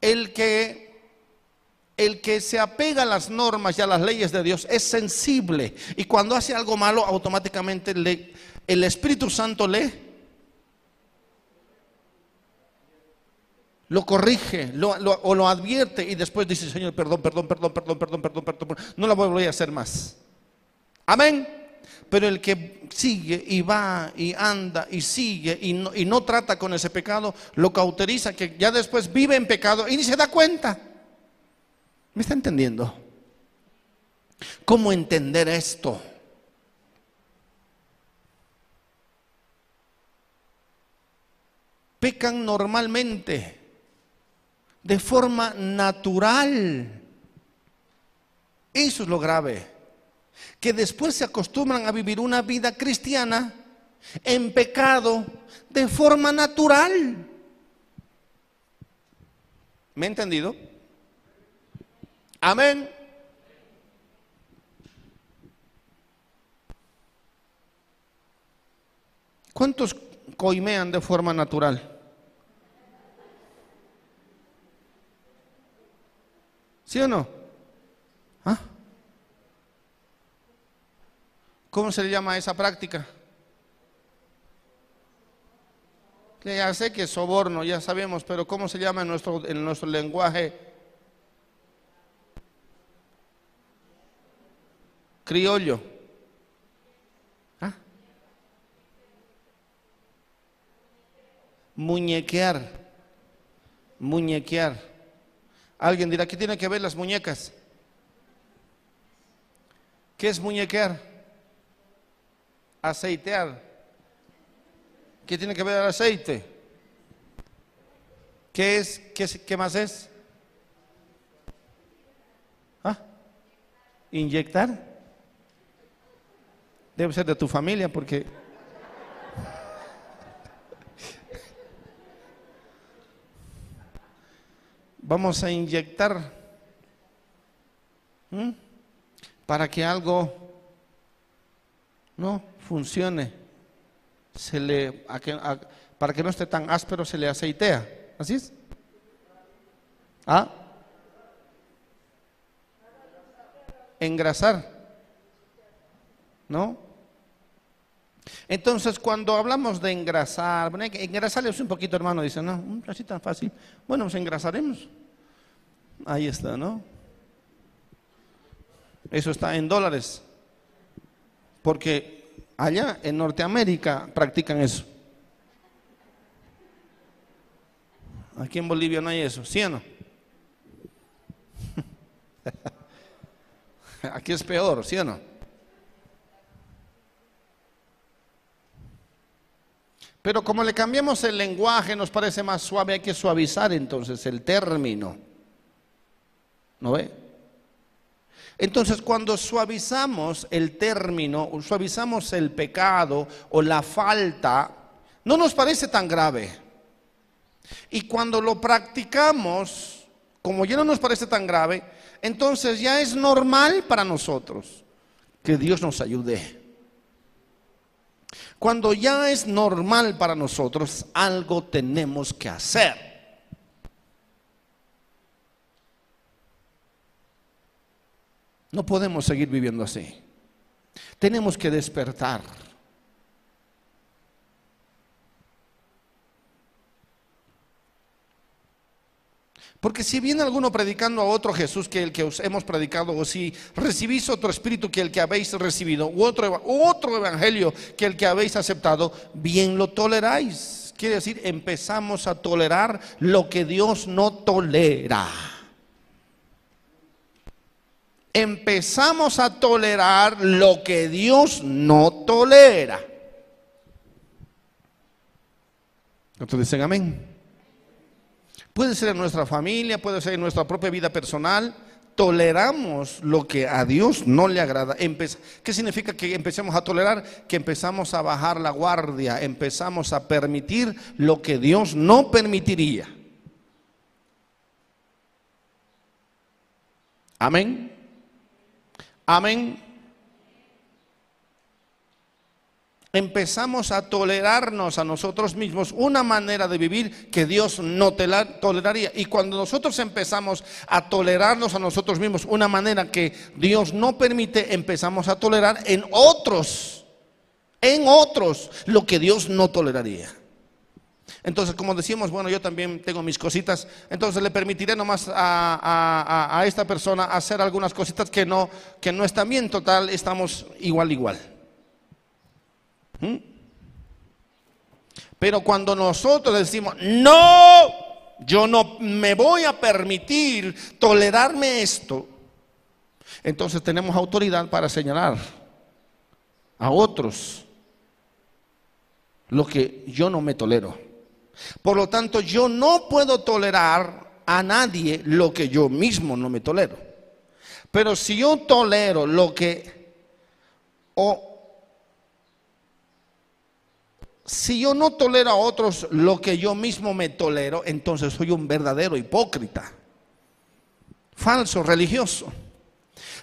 el que el que se apega a las normas y a las leyes de Dios es sensible y cuando hace algo malo automáticamente le, el Espíritu Santo le lo corrige lo, o lo advierte y después dice Señor perdón perdón perdón perdón perdón perdón perdón no la voy a hacer más Amén. Pero el que sigue y va y anda y sigue y no, y no trata con ese pecado, lo cauteriza, que ya después vive en pecado y ni se da cuenta. ¿Me está entendiendo? ¿Cómo entender esto? Pecan normalmente, de forma natural. Eso es lo grave que después se acostumbran a vivir una vida cristiana en pecado de forma natural. ¿Me ha entendido? Amén. ¿Cuántos coimean de forma natural? ¿Sí o no? ¿Ah? ¿Cómo se le llama esa práctica? Ya sé que es soborno, ya sabemos, pero ¿cómo se llama en nuestro, en nuestro lenguaje criollo? ¿Ah? Muñequear, muñequear. Alguien dirá, ¿qué tiene que ver las muñecas? ¿Qué es muñequear? Aceitear. ¿Qué tiene que ver el aceite? ¿Qué es? ¿Qué, qué más es? ¿Ah? ¿Inyectar? Debe ser de tu familia porque... Vamos a inyectar para que algo no funcione se le, para que no esté tan áspero, se le aceitea. ¿Así es? ¿Ah? Engrasar. ¿No? Entonces, cuando hablamos de engrasar, bueno, engrasarle un poquito, hermano, dice, no, así tan fácil. Bueno, nos engrasaremos. Ahí está, ¿no? Eso está en dólares. Porque Allá en Norteamérica practican eso. Aquí en Bolivia no hay eso, ¿sí o no? Aquí es peor, ¿sí o no? Pero como le cambiamos el lenguaje, nos parece más suave, hay que suavizar entonces el término. ¿No ve? Entonces, cuando suavizamos el término, suavizamos el pecado o la falta, no nos parece tan grave. Y cuando lo practicamos, como ya no nos parece tan grave, entonces ya es normal para nosotros. Que Dios nos ayude. Cuando ya es normal para nosotros, algo tenemos que hacer. No podemos seguir viviendo así. Tenemos que despertar. Porque si viene alguno predicando a otro Jesús que el que os hemos predicado, o si recibís otro espíritu que el que habéis recibido, u otro, otro evangelio que el que habéis aceptado, bien lo toleráis. Quiere decir, empezamos a tolerar lo que Dios no tolera empezamos a tolerar lo que Dios no tolera. ¿Cuántos dicen amén? Puede ser en nuestra familia, puede ser en nuestra propia vida personal. Toleramos lo que a Dios no le agrada. ¿Qué significa que empecemos a tolerar? Que empezamos a bajar la guardia, empezamos a permitir lo que Dios no permitiría. Amén. Amén. Empezamos a tolerarnos a nosotros mismos una manera de vivir que Dios no toleraría. Y cuando nosotros empezamos a tolerarnos a nosotros mismos una manera que Dios no permite, empezamos a tolerar en otros, en otros, lo que Dios no toleraría. Entonces, como decíamos, bueno, yo también tengo mis cositas, entonces le permitiré nomás a, esta persona hacer algunas cositas que no, que no están bien, total, estamos igual, igual. ¿Mm? Pero cuando nosotros decimos, no, yo no me voy a permitir tolerarme esto, entonces tenemos autoridad para señalar a otros lo que yo no me tolero. Por lo tanto, yo no puedo tolerar a nadie lo que yo mismo no me tolero. Pero si yo tolero lo que... O si yo no tolero a otros lo que yo mismo me tolero, entonces soy un verdadero hipócrita. Falso, religioso.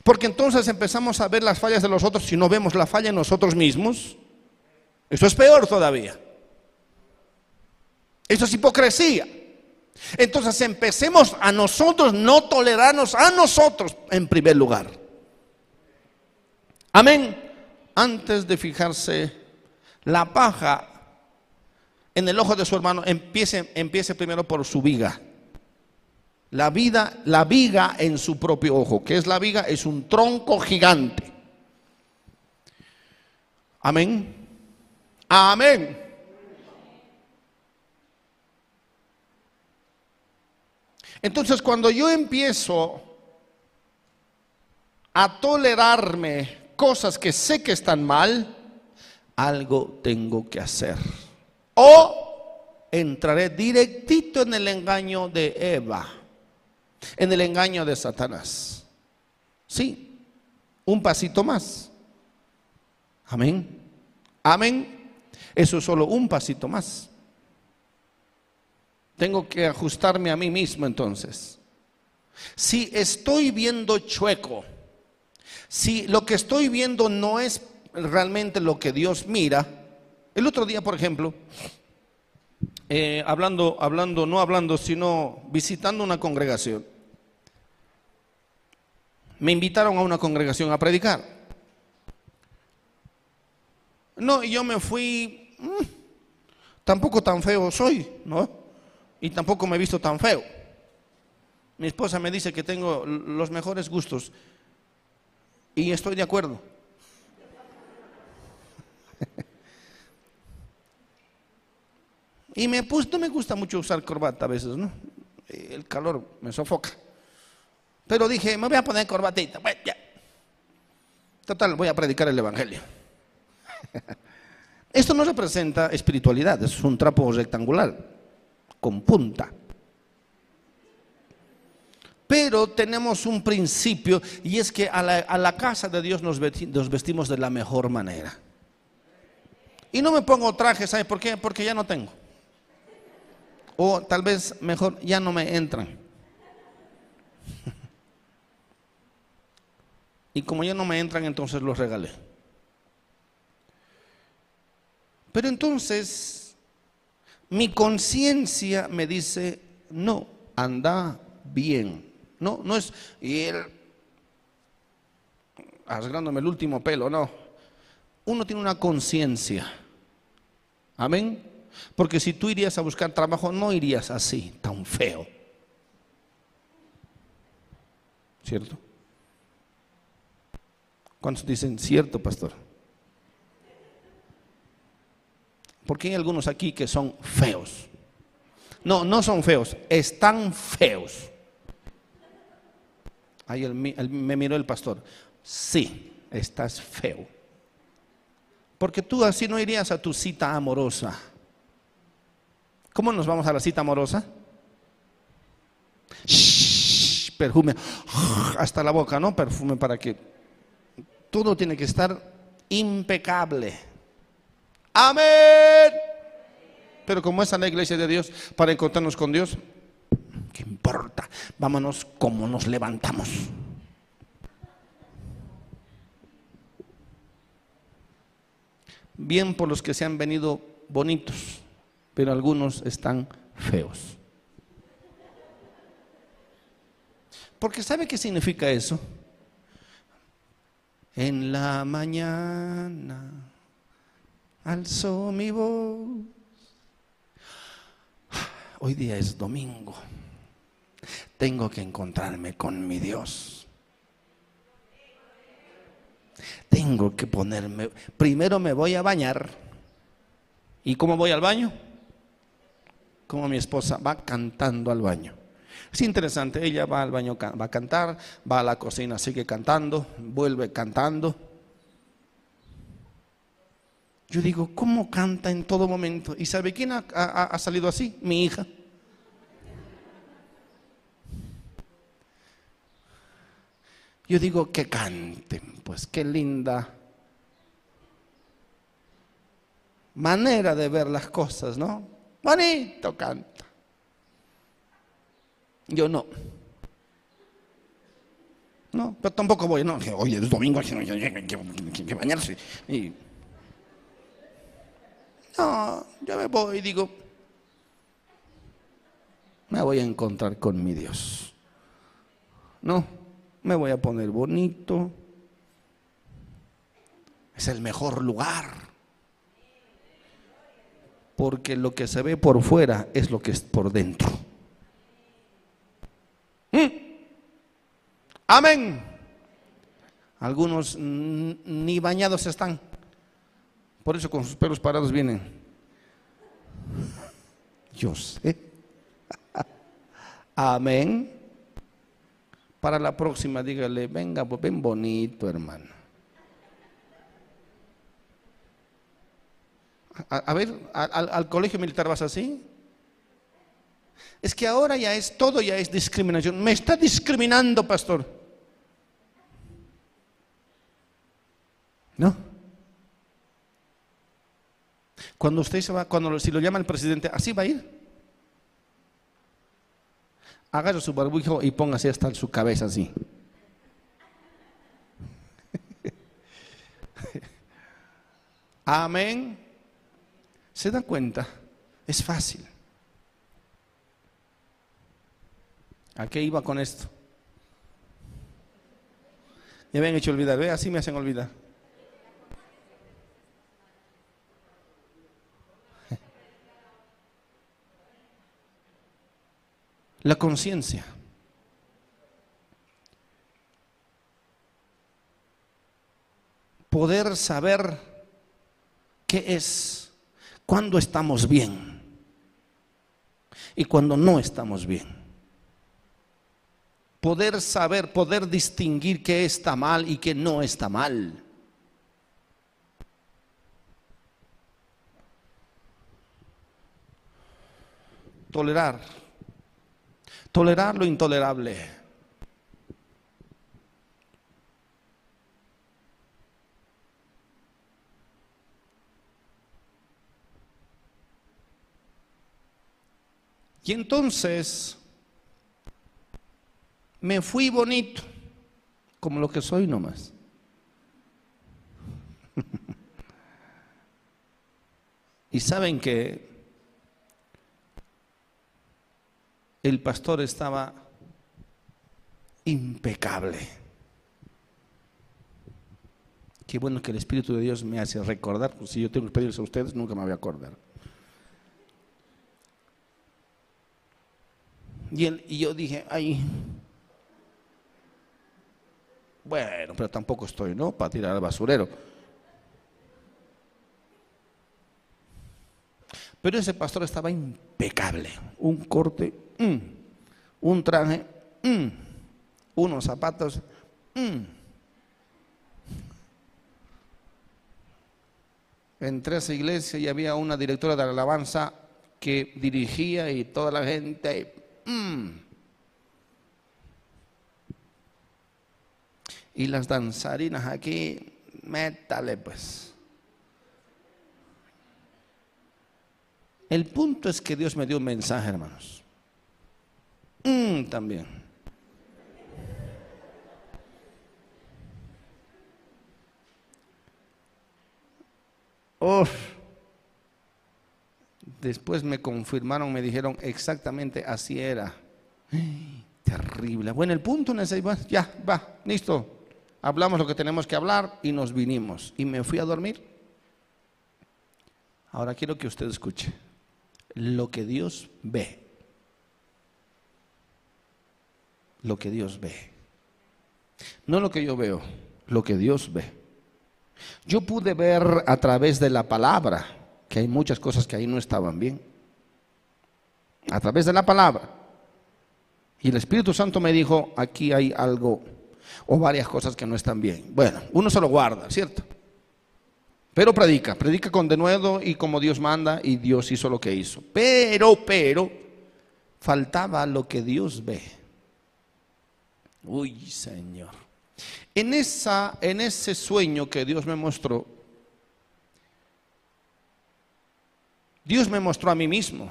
Porque entonces empezamos a ver las fallas de los otros si no vemos la falla en nosotros mismos. Eso es peor todavía. Eso es hipocresía. Entonces empecemos a nosotros no tolerarnos a nosotros en primer lugar. Amén. Antes de fijarse la paja en el ojo de su hermano, empiece, empiece primero por su viga. La vida, la viga en su propio ojo. ¿Qué es la viga? Es un tronco gigante. Amén. Amén. Entonces cuando yo empiezo a tolerarme cosas que sé que están mal, algo tengo que hacer. O entraré directito en el engaño de Eva, en el engaño de Satanás. Sí, un pasito más. Amén. Amén. Eso es solo un pasito más. Tengo que ajustarme a mí mismo entonces. Si estoy viendo chueco, si lo que estoy viendo no es realmente lo que Dios mira, el otro día, por ejemplo, eh, hablando, hablando, no hablando, sino visitando una congregación, me invitaron a una congregación a predicar. No, y yo me fui, mm, tampoco tan feo soy, ¿no? y tampoco me he visto tan feo. Mi esposa me dice que tengo los mejores gustos y estoy de acuerdo. Y me puse, no me gusta mucho usar corbata a veces, ¿no? El calor me sofoca. Pero dije, me voy a poner corbatita. Bueno, ya. Total, voy a predicar el Evangelio. Esto no representa espiritualidad, es un trapo rectangular con punta. Pero tenemos un principio y es que a la, casa de Dios nos vestimos de la mejor manera. Y no me pongo trajes, ¿sabe por qué? Porque ya no tengo. O tal vez mejor ya no me entran. Y como ya no me entran, entonces los regalé. Pero entonces mi conciencia me dice, no, anda bien. No, no es, y él, rasgándome el último pelo, no. Uno tiene una conciencia. Amén. Porque si tú irías a buscar trabajo, no irías así, tan feo. ¿Cierto? ¿Cuántos dicen cierto, pastor? Porque hay algunos aquí que son feos. No, no son feos, están feos. Ahí me miró el pastor. Sí, estás feo. Porque tú así no irías a tu cita amorosa. ¿Cómo nos vamos a la cita amorosa? perfume hasta la boca, ¿no? Perfume para que todo tiene que estar impecable. Amén. Pero como es la iglesia de Dios para encontrarnos con Dios, ¿qué importa? Vámonos como nos levantamos. Bien por los que se han venido bonitos, pero algunos están feos. Porque ¿sabe qué significa eso? En la mañana alzó mi voz. Hoy día es domingo. Tengo que encontrarme con mi Dios. Tengo que ponerme, primero me voy a bañar. ¿Y cómo voy al baño? Como mi esposa va cantando al baño. Es interesante, ella va al baño, va a cantar, va a la cocina, sigue cantando, vuelve cantando yo digo, ¿cómo canta en todo momento? ¿Y sabe quién ha, salido así? Mi hija. Yo digo, que canten, pues qué linda manera de ver las cosas, ¿no? Bonito canta. Yo no. No, pero tampoco voy, no, oye, es domingo, hay que bañarse. No, yo me voy y digo, me voy a encontrar con mi Dios. No, me voy a poner bonito. Es el mejor lugar. Porque lo que se ve por fuera es lo que es por dentro. ¿Mm? Amén. Algunos ni bañados están. Por eso con sus pelos parados vienen. Yo sé. Amén. Para la próxima, dígale, venga, pues, ven bonito, hermano. A, ver, al, colegio militar vas así. Es que ahora ya es, todo ya es discriminación. Me está discriminando, pastor. ¿No? Cuando usted se va, cuando si lo llama el presidente, así va a ir agarre su barbujo y póngase hasta su cabeza así. Amén. ¿Se da cuenta? Es fácil. ¿A qué iba con esto? Me habían hecho olvidar, ve, así me hacen olvidar. la conciencia. Poder saber qué es cuando estamos bien y cuando no estamos bien. Poder saber, poder distinguir qué está mal y qué no está mal. Tolerar tolerar lo intolerable. Y entonces me fui bonito, como lo que soy nomás. y saben que el pastor estaba impecable. Qué bueno que el Espíritu de Dios me hace recordar, pues si yo tengo que pedirles a ustedes, nunca me voy a acordar. Y, y yo dije, ay, bueno, pero tampoco estoy, ¿no? Para tirar al basurero. Pero ese pastor estaba impecable, un corte Mm. un traje, mm. unos zapatos. Mm. Entré a esa iglesia y había una directora de alabanza que dirigía y toda la gente. Y las danzarinas aquí, métale pues. El punto es que Dios me dio un mensaje, hermanos. Mm, también. Después me confirmaron, me dijeron exactamente así era. Terrible. Bueno, el punto ese, ya, va, listo. Hablamos lo que tenemos que hablar y nos vinimos. Y me fui a dormir. Ahora quiero que usted escuche lo que Dios ve lo que Dios ve. No lo que yo veo, lo que Dios ve. Yo pude ver a través de la palabra que hay muchas cosas que ahí no estaban bien. A través de la palabra. Y el Espíritu Santo me dijo, aquí hay algo o varias cosas que no están bien. Bueno, uno se lo guarda, ¿cierto? Pero predica, predica con denuedo y como Dios manda y Dios hizo lo que hizo. Pero, pero, faltaba lo que Dios ve. Uy, Señor. En, esa, en ese sueño que Dios me mostró, Dios me mostró a mí mismo.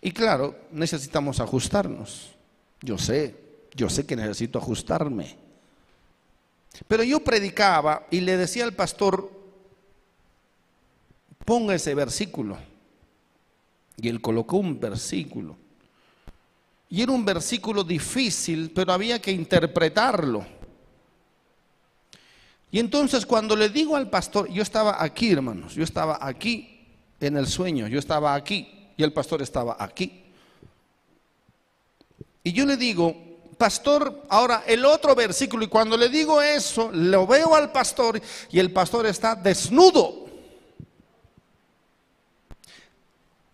Y claro, necesitamos ajustarnos. Yo sé, yo sé que necesito ajustarme. Pero yo predicaba y le decía al pastor, ponga ese versículo. Y él colocó un versículo. Y era un versículo difícil, pero había que interpretarlo. Y entonces cuando le digo al pastor, yo estaba aquí, hermanos, yo estaba aquí en el sueño, yo estaba aquí y el pastor estaba aquí. Y yo le digo, pastor, ahora el otro versículo, y cuando le digo eso, lo veo al pastor y el pastor está desnudo.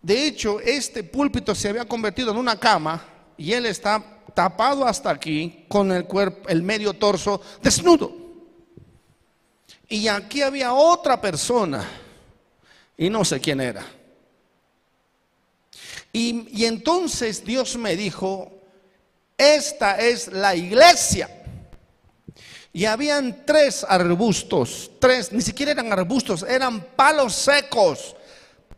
De hecho, este púlpito se había convertido en una cama y él está tapado hasta aquí con el cuerpo, el medio torso desnudo. Y aquí había otra persona y no sé quién era. Y, entonces Dios me dijo, esta es la iglesia. Y habían tres arbustos, tres, ni siquiera eran arbustos, eran palos secos,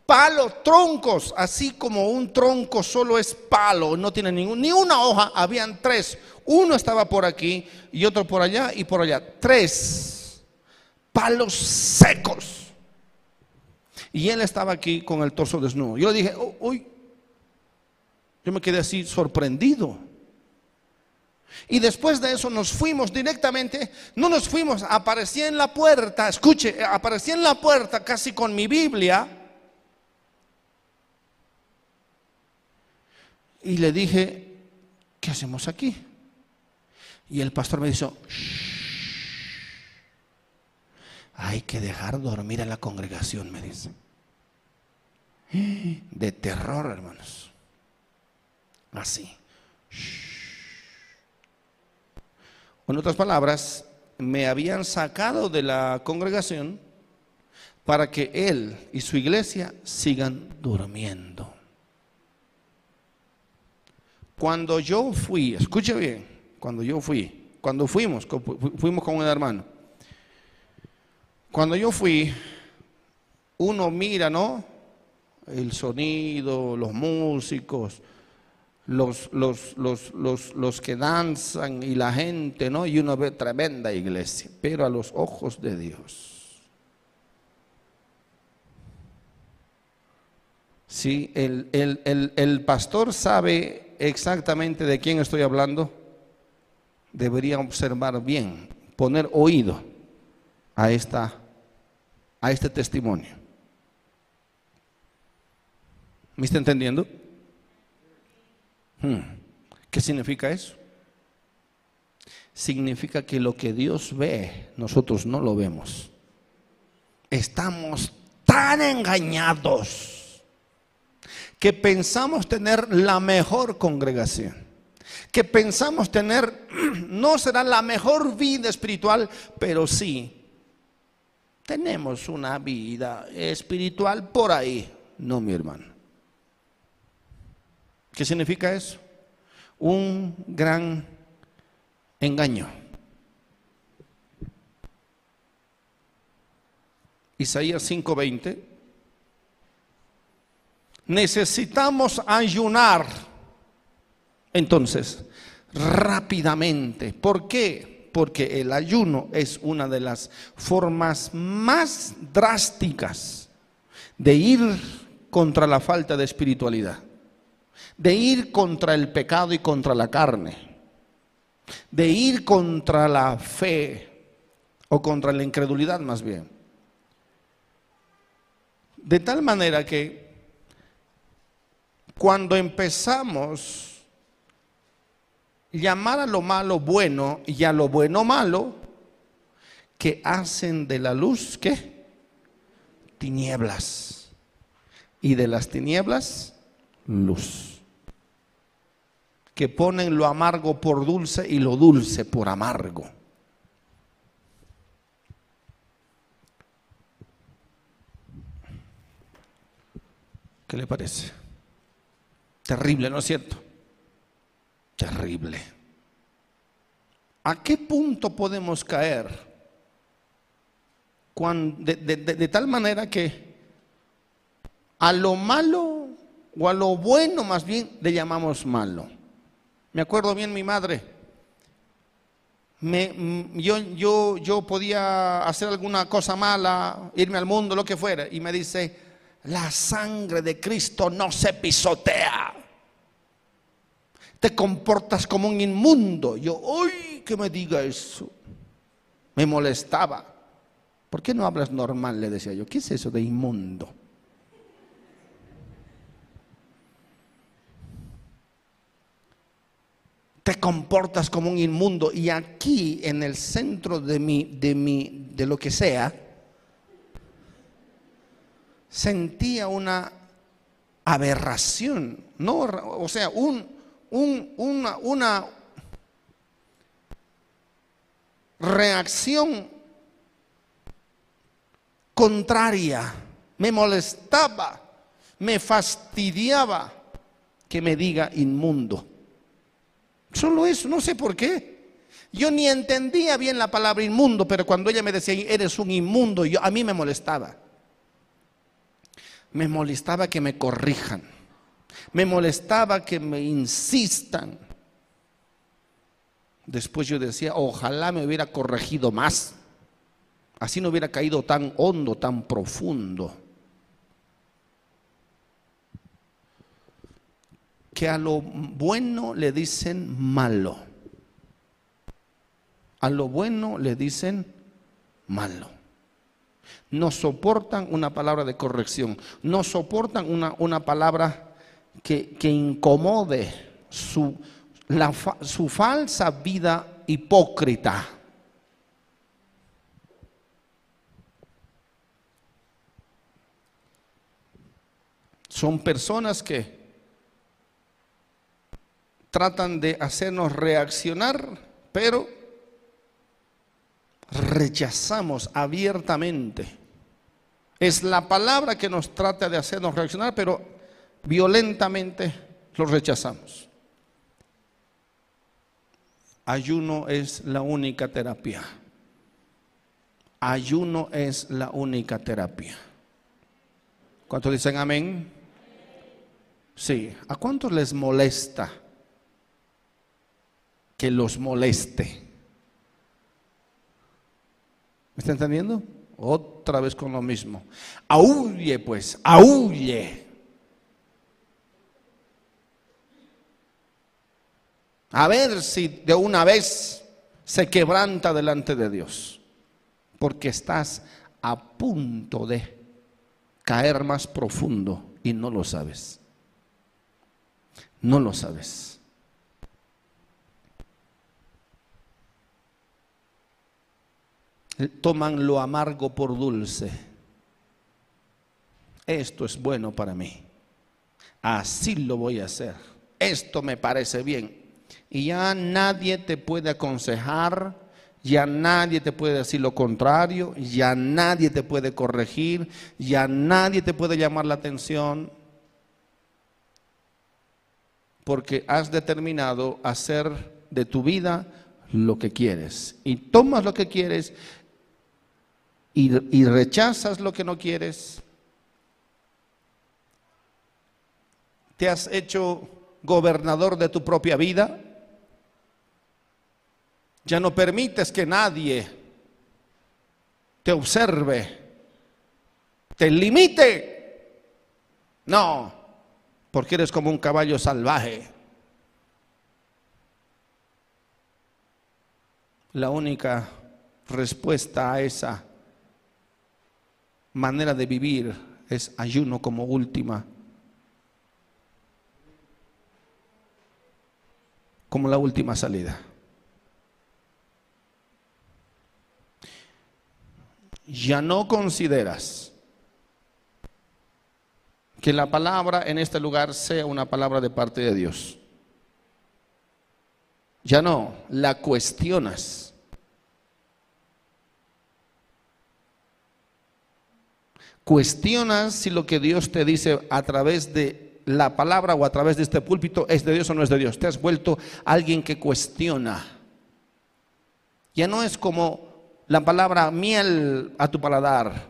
palos, troncos, así como un tronco solo es palo, no tiene ningún, ni una hoja, habían tres. Uno estaba por aquí y otro por allá y por allá. Tres palos secos. Y él estaba aquí con el torso desnudo. Yo le dije, oh, uy, yo me quedé así sorprendido. Y después de eso nos fuimos directamente, no nos fuimos, aparecí en la puerta, escuche, aparecí en la puerta casi con mi Biblia. Y le dije, ¿qué hacemos aquí? Y el pastor me dijo, hay que dejar dormir a la congregación, me dice. De terror, hermanos. Así. En otras palabras, me habían sacado de la congregación para que él y su iglesia sigan durmiendo. Cuando yo fui, escuche bien, cuando yo fui, cuando fuimos, fuimos con un hermano, cuando yo fui, uno mira, ¿no? El sonido, los músicos, los, los, los, los, que danzan y la gente, ¿no? Y uno ve tremenda iglesia, pero a los ojos de Dios. Si el, el, el pastor sabe exactamente de quién estoy hablando, debería observar bien, poner oído a, esta, a este testimonio. ¿Me está entendiendo? Hmm. ¿Qué significa eso? Significa que lo que Dios ve, nosotros no lo vemos. Estamos tan engañados que pensamos tener la mejor congregación, que pensamos tener, no será la mejor vida espiritual, pero sí, tenemos una vida espiritual por ahí. No, mi hermano. ¿Qué significa eso? Un gran engaño. Isaías 5:20. Necesitamos ayunar. Entonces, rápidamente. ¿Por qué? Porque el ayuno es una de las formas más drásticas de ir contra la falta de espiritualidad de ir contra el pecado y contra la carne, de ir contra la fe o contra la incredulidad más bien. De tal manera que cuando empezamos llamar a lo malo bueno y a lo bueno malo, que hacen de la luz, ¿qué? Tinieblas. Y de las tinieblas, luz que ponen lo amargo por dulce y lo dulce por amargo. ¿Qué le parece? Terrible, ¿no es cierto? Terrible. ¿A qué punto podemos caer? de, tal manera que a lo malo o a lo bueno más bien le llamamos malo. Me acuerdo bien mi madre. me, yo, yo, yo podía hacer alguna cosa mala, irme al mundo, lo que fuera, y me dice, la sangre de Cristo no se pisotea. Te comportas como un inmundo. Yo, uy, que me diga eso. Me molestaba. ¿Por qué no hablas normal? Le decía yo. ¿Qué es eso de inmundo? Te comportas como un inmundo. Y aquí, en el centro de mi, de mi, de lo que sea, sentía una aberración, no, o sea, un, una, reacción contraria. Me molestaba, me fastidiaba que me diga inmundo. Solo eso, no sé por qué. Yo ni entendía bien la palabra inmundo, pero cuando ella me decía, eres un inmundo, yo, a mí me molestaba me molestaba que me corrijan, me molestaba que me insistan. Después yo decía, ojalá me hubiera corregido más, así no hubiera caído tan hondo, tan profundo. Que a lo bueno le dicen malo, a lo bueno le dicen malo no soportan una palabra de corrección, no soportan una, una palabra que, incomode su, su falsa vida hipócrita. Son personas que tratan de hacernos reaccionar, pero rechazamos abiertamente es la palabra que nos trata de hacernos reaccionar, pero violentamente lo rechazamos. Ayuno es la única terapia. Ayuno es la única terapia. ¿Cuántos dicen amén? Sí. ¿A cuántos les molesta que los moleste? ¿Me está entendiendo? Otra vez con lo mismo. Aúlle pues, aúlle. A ver si de una vez se quebranta delante de Dios. Porque estás a punto de caer más profundo y no lo sabes. No lo sabes. toman lo amargo por dulce. Esto es bueno para mí. Así lo voy a hacer. Esto me parece bien. Y ya nadie te puede aconsejar, ya nadie te puede decir lo contrario, ya nadie te puede corregir, ya nadie te puede llamar la atención, porque has determinado hacer de tu vida lo que quieres. Y tomas lo que quieres y, rechazas lo que no quieres, te has hecho gobernador de tu propia vida, ya no permites que nadie te observe, te limite. No, porque eres como un caballo salvaje. La única respuesta a esa manera de vivir es ayuno como última, como la última salida. Ya no consideras que la palabra en este lugar sea una palabra de parte de Dios. Ya no, la cuestionas. cuestionas si lo que Dios te dice a través de la palabra o a través de este púlpito es de Dios o no es de Dios. Te has vuelto alguien que cuestiona. Ya no es como la palabra miel a tu paladar.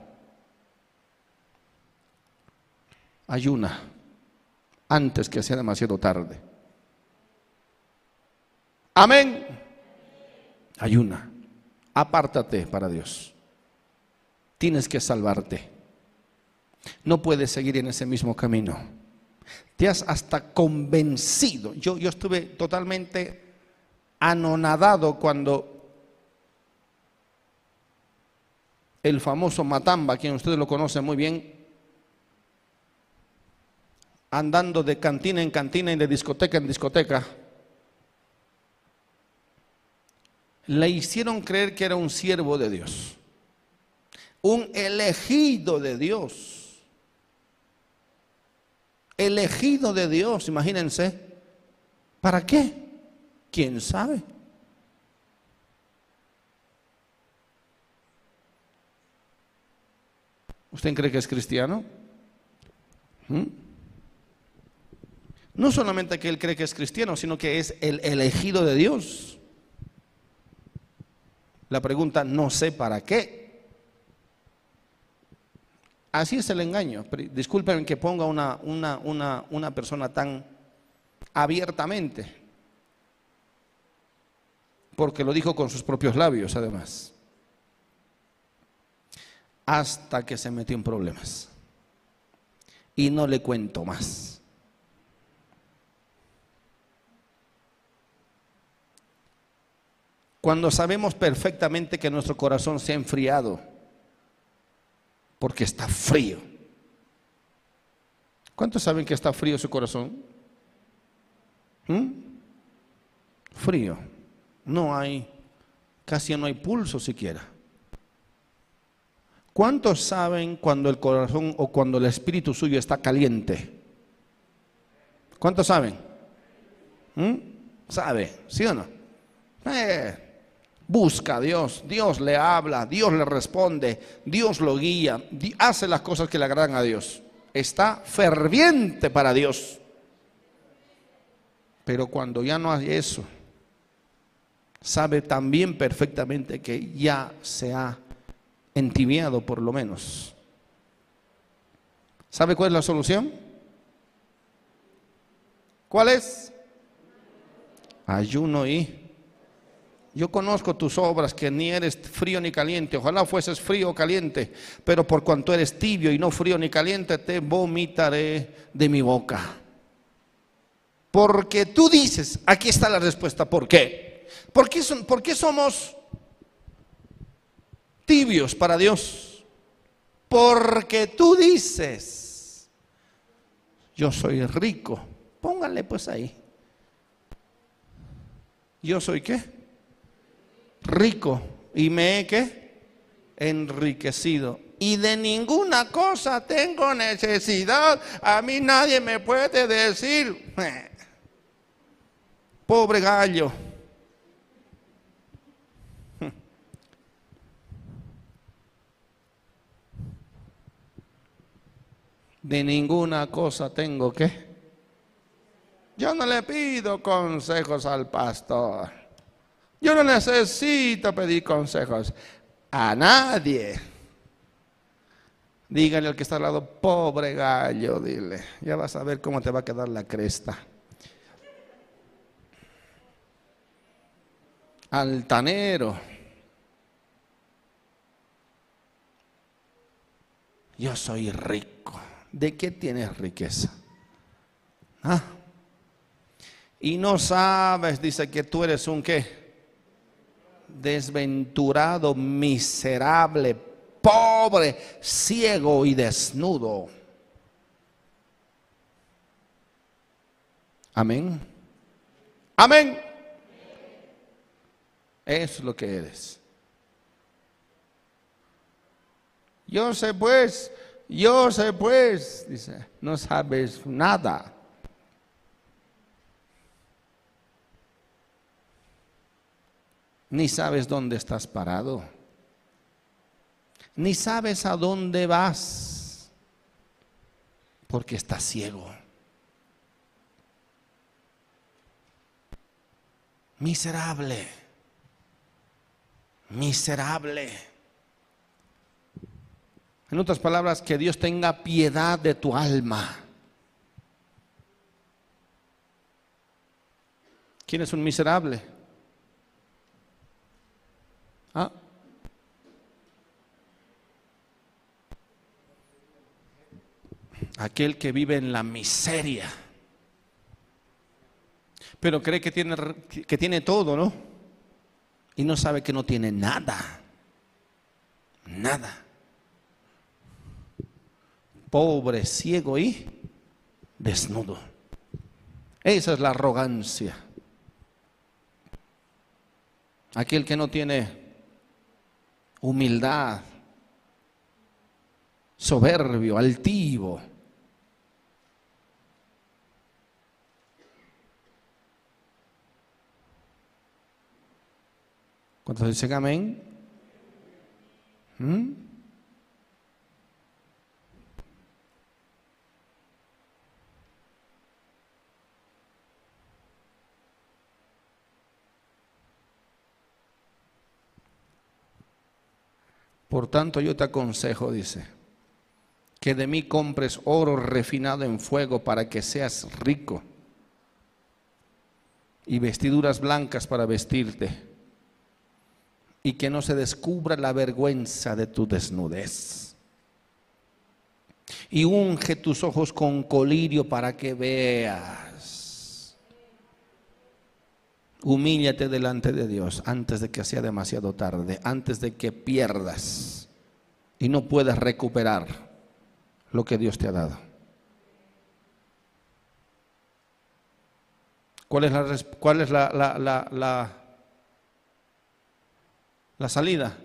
Ayuna antes que sea demasiado tarde. Amén. Ayuna. Apártate para Dios. Tienes que salvarte. No puedes seguir en ese mismo camino. Te has hasta convencido. Yo, yo estuve totalmente anonadado cuando el famoso Matamba, quien ustedes lo conocen muy bien, andando de cantina en cantina y de discoteca en discoteca, le hicieron creer que era un siervo de Dios, un elegido de Dios, elegido de Dios, imagínense, ¿para qué? ¿Quién sabe? ¿Usted cree que es cristiano? ¿Mm? No solamente que él cree que es cristiano, sino que es el elegido de Dios. La pregunta, no sé para qué. Así es el engaño. Disculpen que ponga una, una, una, una persona tan abiertamente, porque lo dijo con sus propios labios además hasta que se metió en problemas. Y no le cuento más. Cuando sabemos perfectamente que nuestro corazón se ha enfriado, porque está frío. ¿Cuántos saben que está frío su corazón? ¿Mm? Frío. No hay, casi no hay pulso siquiera. ¿Cuántos saben cuando el corazón o cuando el espíritu suyo está caliente? ¿Cuántos saben? ¿Mm? ¿Sabe? ¿Sí o no? Eh, busca a Dios, Dios le habla, Dios le responde, Dios lo guía, hace las cosas que le agradan a Dios. Está ferviente para Dios. Pero cuando ya no hay eso, sabe también perfectamente que ya se ha entibiado por lo menos. ¿Sabe cuál es la solución? ¿Cuál es? Ayuno y... Yo conozco tus obras, que ni eres frío ni caliente. Ojalá fueses frío o caliente, pero por cuanto eres tibio y no frío ni caliente, te vomitaré de mi boca. Porque tú dices, aquí está la respuesta, ¿por qué? ¿Por qué, son, por qué somos tibios para Dios. Porque tú dices, yo soy rico. Pónganle pues ahí. Yo soy qué? Rico. Y me he qué? Enriquecido. Y de ninguna cosa tengo necesidad. A mí nadie me puede decir, pobre gallo. De ninguna cosa tengo que. Yo no le pido consejos al pastor. Yo no necesito pedir consejos a nadie. Dígale al que está al lado, pobre gallo, dile. Ya vas a ver cómo te va a quedar la cresta. Altanero. Yo soy rico. ¿De qué tienes riqueza? ¿Ah? Y no sabes, dice que tú eres un qué? Desventurado, miserable, pobre, ciego y desnudo. Amén. Amén. Es lo que eres. Yo sé pues yo sé pues, dice, no sabes nada. Ni sabes dónde estás parado. Ni sabes a dónde vas. Porque estás ciego. Miserable. Miserable. En otras palabras, que Dios tenga piedad de tu alma. ¿Quién es un miserable? ¿Ah? Aquel que vive en la miseria, pero cree que tiene, que tiene todo, ¿no? Y no sabe que no tiene nada. Nada. Pobre, ciego y desnudo. Esa es la arrogancia. Aquel que no tiene humildad, soberbio, altivo. ¿Cuántos dicen amén? ¿Mm? Por tanto, yo te aconsejo, dice, que de mí compres oro refinado en fuego para que seas rico y vestiduras blancas para vestirte y que no se descubra la vergüenza de tu desnudez. Y unge tus ojos con colirio para que veas. Humíllate delante de Dios antes de que sea demasiado tarde, antes de que pierdas y no puedas recuperar lo que Dios te ha dado. ¿Cuál es la, cuál es la, la, la, la salida?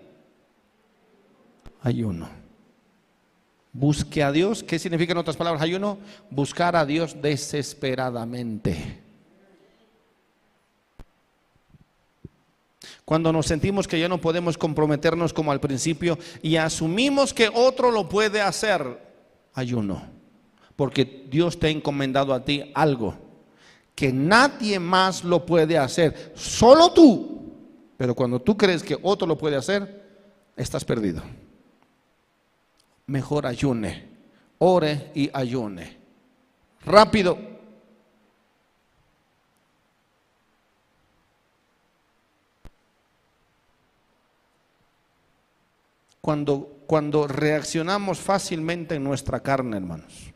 Ayuno. Busque a Dios. ¿Qué significa en otras palabras ayuno? Buscar a Dios desesperadamente. Cuando nos sentimos que ya no podemos comprometernos como al principio y asumimos que otro lo puede hacer, ayuno. Porque Dios te ha encomendado a ti algo que nadie más lo puede hacer, solo tú. Pero cuando tú crees que otro lo puede hacer, estás perdido. Mejor ayune, ore y ayune. Rápido. Cuando, cuando reaccionamos fácilmente en nuestra carne, hermanos.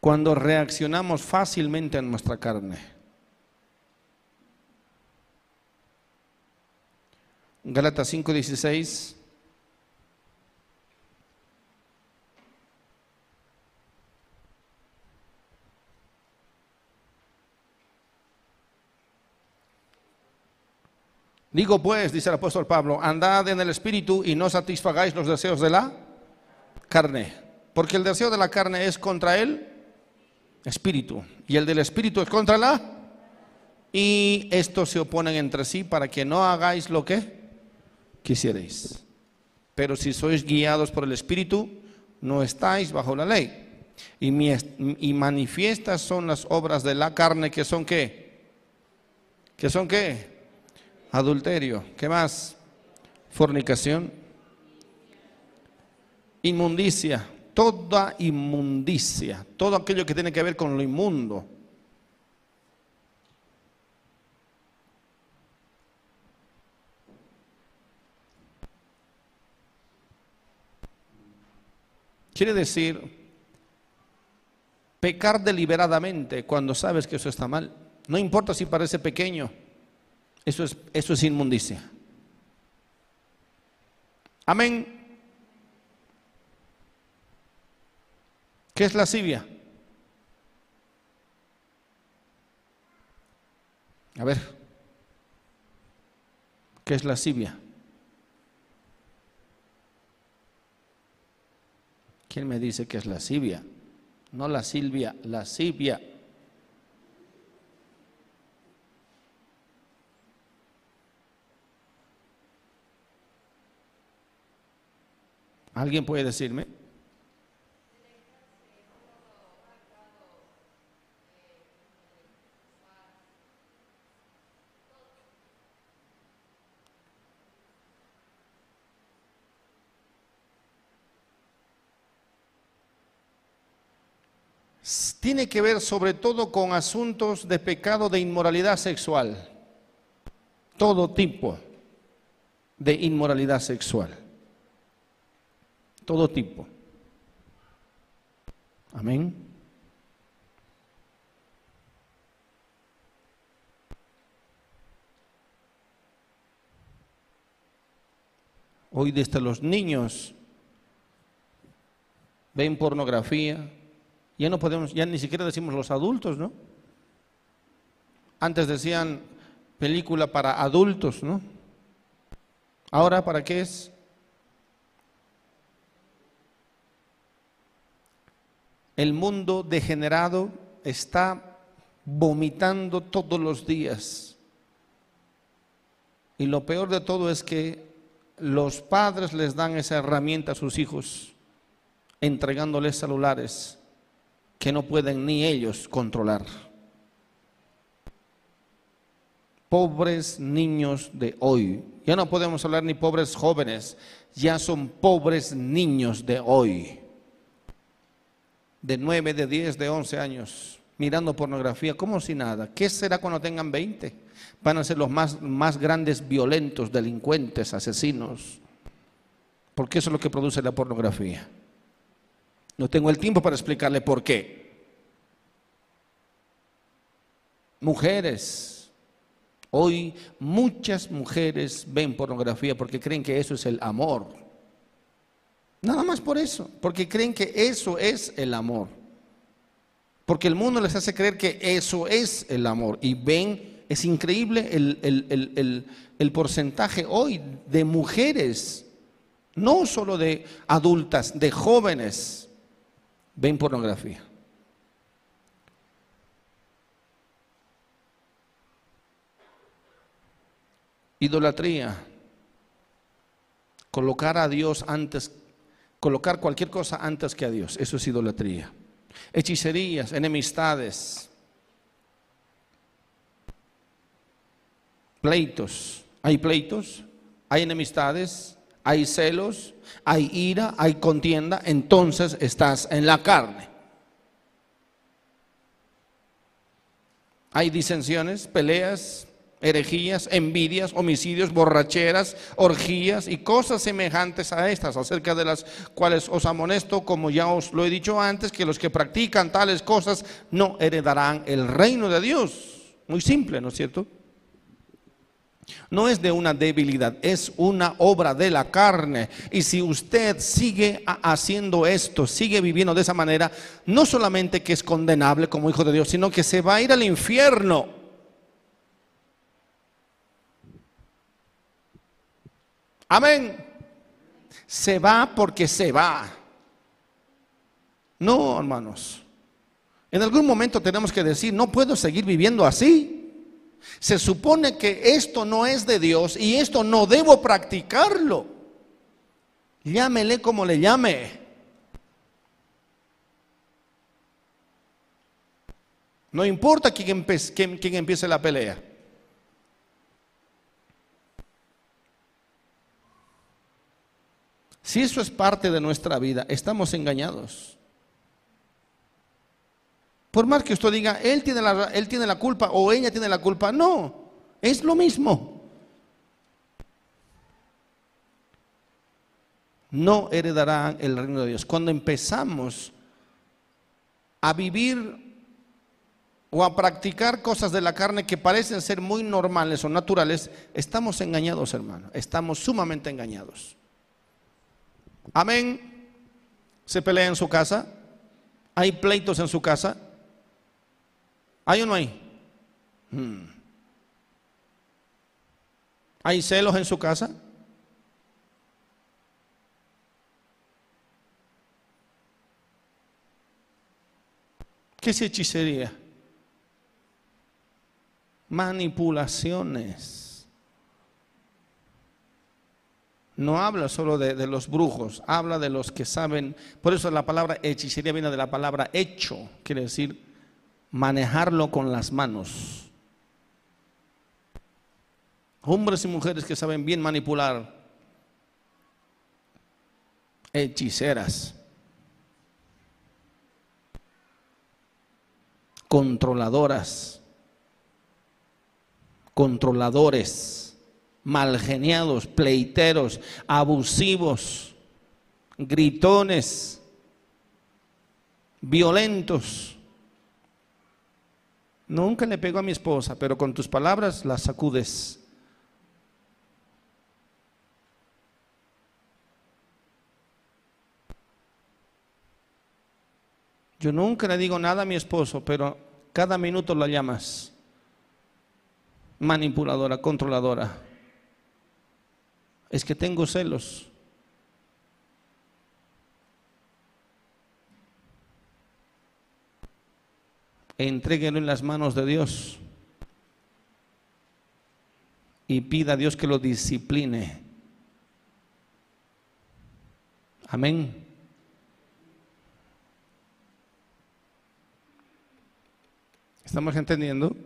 Cuando reaccionamos fácilmente en nuestra carne. Gálatas 5:16. Digo pues, dice el apóstol Pablo, andad en el espíritu y no satisfagáis los deseos de la carne, porque el deseo de la carne es contra el espíritu y el del espíritu es contra la y estos se oponen entre sí para que no hagáis lo que quisierais. Pero si sois guiados por el espíritu, no estáis bajo la ley. Y, y manifiestas son las obras de la carne que son qué? ¿Que son qué? Adulterio, ¿qué más? Fornicación, inmundicia, toda inmundicia, todo aquello que tiene que ver con lo inmundo. Quiere decir pecar deliberadamente cuando sabes que eso está mal. No importa si parece pequeño. Eso es, eso es inmundicia. Amén. ¿Qué es lascivia? A ver, ¿qué es lascivia? ¿Quién me dice que es lascivia? No la Silvia, lascivia. ¿Alguien puede decirme? Tiene que ver sobre todo con asuntos de pecado de inmoralidad sexual, todo tipo, de inmoralidad sexual. Todo tipo. Amén. Hoy desde los niños ven pornografía. Ya no podemos, ya ni siquiera decimos los adultos, ¿no? Antes decían película para adultos, ¿no? Ahora, ¿para qué es? El mundo degenerado está vomitando todos los días. Y lo peor de todo es que los padres les dan esa herramienta a sus hijos, entregándoles celulares que no pueden ni ellos controlar. Pobres niños de hoy. Ya no podemos hablar ni pobres jóvenes, ya son pobres niños de hoy. De 9, de 10, de 11 años, mirando pornografía como si nada. ¿Qué será cuando tengan 20? van a ser los más, más grandes violentos, delincuentes, asesinos. Porque eso es lo que produce la pornografía. No tengo el tiempo para explicarle por qué. Mujeres. Hoy muchas mujeres ven pornografía porque creen que eso es el amor. Nada más por eso, porque creen que eso es el amor. Porque el mundo les hace creer que eso es el amor y ven es increíble el, porcentaje hoy de mujeres, no solo de adultas, de jóvenes, ven pornografía. Idolatría. Colocar a Dios antes, colocar cualquier cosa antes que a Dios. Eso es idolatría. Hechicerías, enemistades, pleitos. Hay pleitos, hay enemistades, hay celos, hay ira, hay contienda, entonces estás en la carne. Hay disensiones, peleas, herejías, envidias, homicidios, borracheras, orgías y cosas semejantes a estas, acerca de las cuales os amonesto, como ya os lo he dicho antes, que los que practican tales cosas no heredarán el reino de Dios. Muy simple, ¿no es cierto? No es de una debilidad, es una obra de la carne. Y si usted sigue haciendo esto, sigue viviendo de esa manera, no solamente que es condenable como hijo de Dios, sino que se va a ir al infierno. Amén. Se va porque se va. No, hermanos. En algún momento tenemos que decir, no puedo seguir viviendo así. Se supone que esto no es de Dios y esto no debo practicarlo. Llámele como le llame. No importa quién, quién, empiece la pelea. Si eso es parte de nuestra vida, estamos engañados. Por más que usted diga, él tiene, la, él tiene la culpa o ella tiene la culpa, no, es lo mismo. No heredarán el reino de Dios. Cuando empezamos a vivir o a practicar cosas de la carne que parecen ser muy normales o naturales, estamos engañados, hermano. Estamos sumamente engañados. Amén. ¿Se pelea en su casa? ¿Hay pleitos en su casa? ¿Hay o no hay? ¿Hay celos en su casa? ¿Qué es hechicería? Manipulaciones. No habla solo de, los brujos, habla de los que saben. Por eso la palabra hechicería viene de la palabra hecho, quiere decir manejarlo con las manos. Hombres y mujeres que saben bien manipular. Hechiceras. Controladoras. Controladores. Malgeniados, pleiteros, abusivos, gritones, violentos. Nunca le pego a mi esposa, pero con tus palabras la sacudes. Yo nunca le digo nada a mi esposo, pero cada minuto la llamas. Manipuladora, controladora. Es que tengo celos. Entréguelo en las manos de Dios y pida a Dios que lo discipline. Amén. ¿Estamos entendiendo?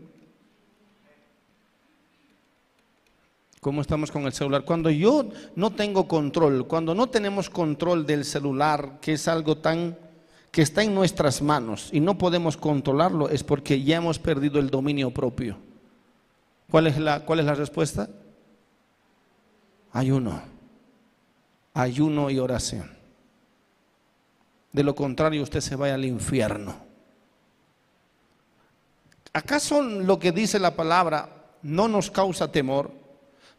¿Cómo estamos con el celular? Cuando yo no tengo control, cuando no tenemos control del celular, que es algo tan que está en nuestras manos y no podemos controlarlo, es porque ya hemos perdido el dominio propio. ¿Cuál es la, cuál es la respuesta? Ayuno. Ayuno y oración. De lo contrario, usted se va al infierno. ¿Acaso lo que dice la palabra no nos causa temor?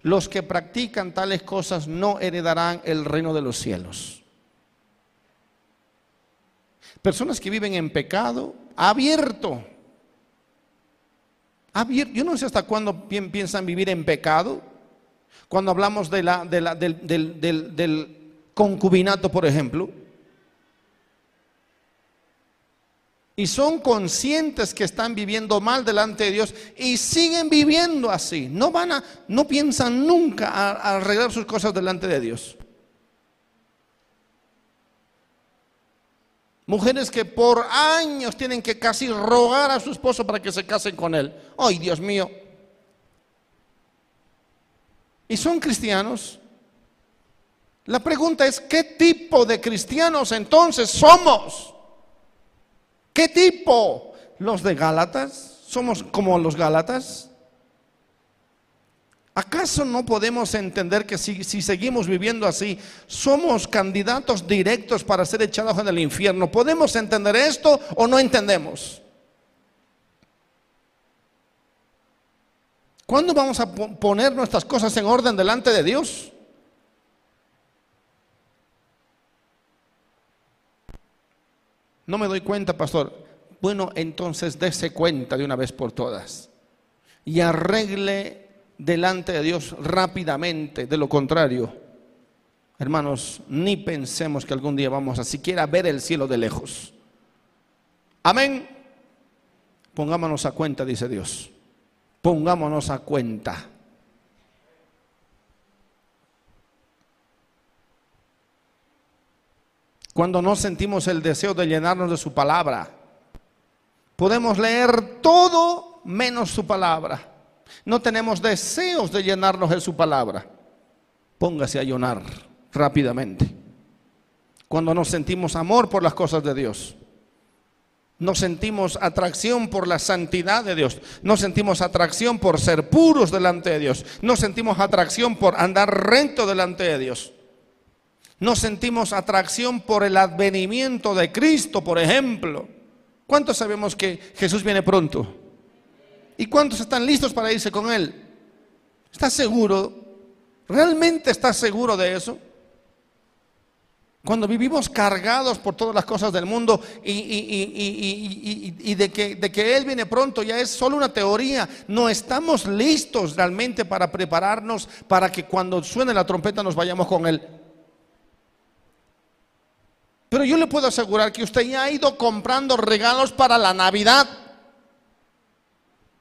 Los que practican tales cosas no heredarán el reino de los cielos. Personas que viven en pecado, abierto. abierto. Yo no sé hasta cuándo piensan vivir en pecado. Cuando hablamos de la, del, del concubinato, por ejemplo. Y son conscientes que están viviendo mal delante de Dios y siguen viviendo así. No van a, no piensan nunca arreglar sus cosas delante de Dios. Mujeres que por años tienen que casi rogar a su esposo para que se casen con él. ¡Ay, Dios mío! ¿Y son cristianos? La pregunta es, ¿qué tipo de cristianos entonces somos? ¿Qué tipo? ¿Los de Gálatas? ¿Somos como los Gálatas? ¿Acaso no podemos entender que si, seguimos viviendo así, somos candidatos directos para ser echados en el infierno? ¿Podemos entender esto o no entendemos? ¿Cuándo vamos a poner nuestras cosas en orden delante de Dios? No me doy cuenta, pastor. Bueno, entonces dése cuenta de una vez por todas y arregle delante de Dios rápidamente. De lo contrario, hermanos, ni pensemos que algún día vamos a siquiera ver el cielo de lejos. Amén. Pongámonos a cuenta, dice Dios. Pongámonos a cuenta. Cuando no sentimos el deseo de llenarnos de su palabra. Podemos leer todo menos su palabra. No tenemos deseos de llenarnos de su palabra. Póngase a llorar rápidamente. Cuando nos sentimos amor por las cosas de Dios. No sentimos atracción por la santidad de Dios. No sentimos atracción por ser puros delante de Dios. No sentimos atracción por andar recto delante de Dios. No sentimos atracción por el advenimiento de Cristo, por ejemplo. ¿Cuántos sabemos que Jesús viene pronto? ¿Y cuántos están listos para irse con Él? ¿Estás seguro? ¿Realmente estás seguro de eso? Cuando vivimos cargados por todas las cosas del mundo y, de, que, de que Él viene pronto ya es solo una teoría, no estamos listos realmente para prepararnos para que cuando suene la trompeta nos vayamos con Él. Pero yo le puedo asegurar que usted ya ha ido comprando regalos para la Navidad.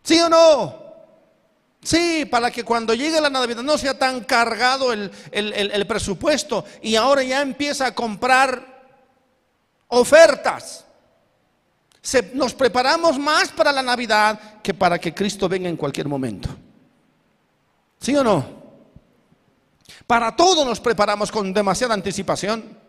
¿Sí o no? Sí, para que cuando llegue la Navidad no sea tan cargado el, presupuesto y ahora ya empieza a comprar ofertas. nos preparamos más para la Navidad que para que Cristo venga en cualquier momento. ¿Sí o no? Para todo nos preparamos con demasiada anticipación.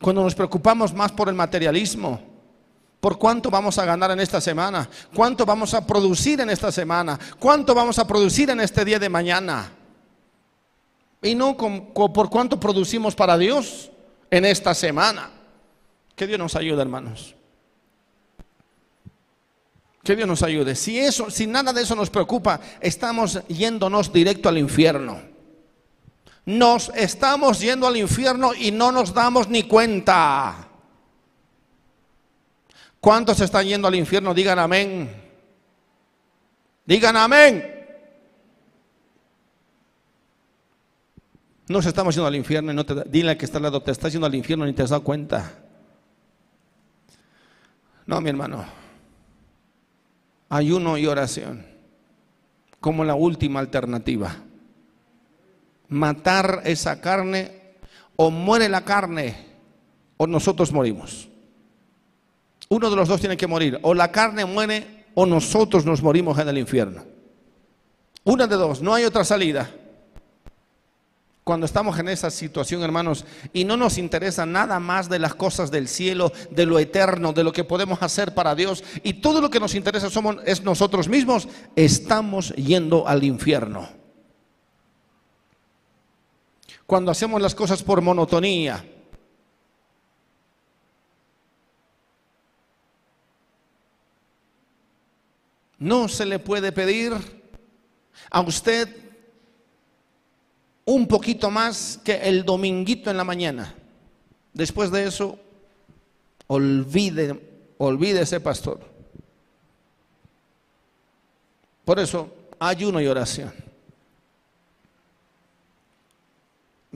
Cuando nos preocupamos más por el materialismo, por cuánto vamos a ganar en esta semana, cuánto vamos a producir en esta semana, cuánto vamos a producir en este día de mañana. Y no por cuánto producimos para Dios en esta semana. Que Dios nos ayude, hermanos. Que Dios nos ayude. Si eso, si nada de eso nos preocupa, estamos yéndonos directo al infierno. Nos estamos yendo al infierno y no nos damos ni cuenta. ¿Cuántos están yendo al infierno? Digan amén. Digan amén. Nos estamos yendo al infierno y no te dile que está al lado, te estás yendo al infierno ni te has dado cuenta. No, mi hermano. Ayuno y oración como la última alternativa. Matar esa carne o muere la carne o nosotros morimos. Uno de los dos tiene que morir. O la carne muere o nosotros nos morimos en el infierno. Una de dos, no hay otra salida. Cuando estamos en esa situación, hermanos, y no nos interesa nada más de las cosas del cielo, de lo eterno, de lo que podemos hacer para Dios, y todo lo que nos interesa somos, es nosotros mismos, estamos yendo al infierno. Cuando hacemos las cosas por monotonía, no se le puede pedir a usted un poquito más que el dominguito en la mañana. Después de eso, olvide, olvide ese pastor. Por eso, ayuno y oración.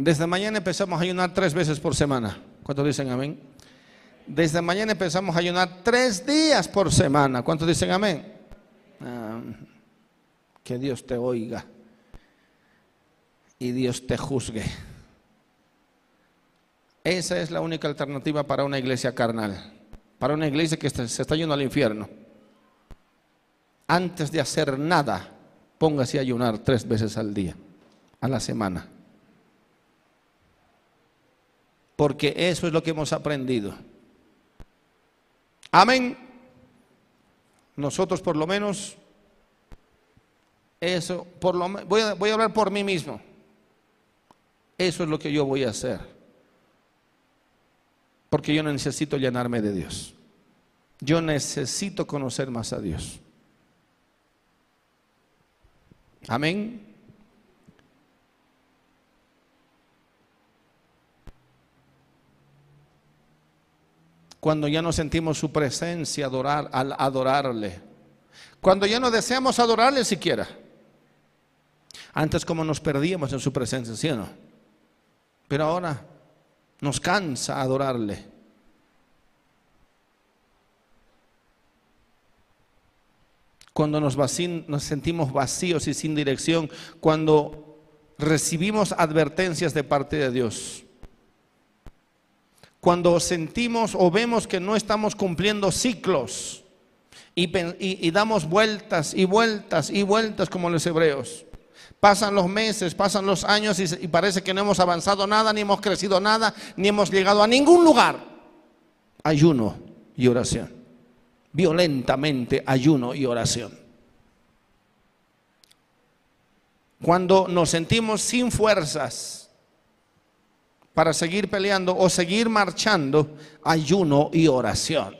Desde mañana empezamos a ayunar tres veces por semana. ¿Cuántos dicen amén? Desde mañana empezamos a ayunar tres días por semana. ¿Cuántos dicen amén? Ah, que Dios te oiga y Dios te juzgue. Esa es la única alternativa para una iglesia carnal, para una iglesia que se está yendo al infierno. Antes de hacer nada, póngase a ayunar tres veces al día, a la semana. Porque eso es lo que hemos aprendido. Amén. Nosotros por lo menos, eso, por lo voy voy a hablar por mí mismo. Eso es lo que yo voy a hacer. Porque yo necesito llenarme de Dios. Yo necesito conocer más a Dios. Amén. Cuando ya no sentimos su presencia adorar, al adorarle. Cuando ya no deseamos adorarle siquiera. Antes como nos perdíamos en su presencia, ¿sí o no? Pero ahora nos cansa adorarle. Cuando nos, nos sentimos vacíos y sin dirección, cuando recibimos advertencias de parte de Dios. Cuando sentimos o vemos que no estamos cumpliendo ciclos y, damos vueltas y vueltas y vueltas como los hebreos. Pasan los meses, pasan los años y, parece que no hemos avanzado nada, ni hemos crecido nada, ni hemos llegado a ningún lugar. Ayuno y oración. Violentamente ayuno y oración. Cuando nos sentimos sin fuerzas para seguir peleando o seguir marchando, ayuno y oración.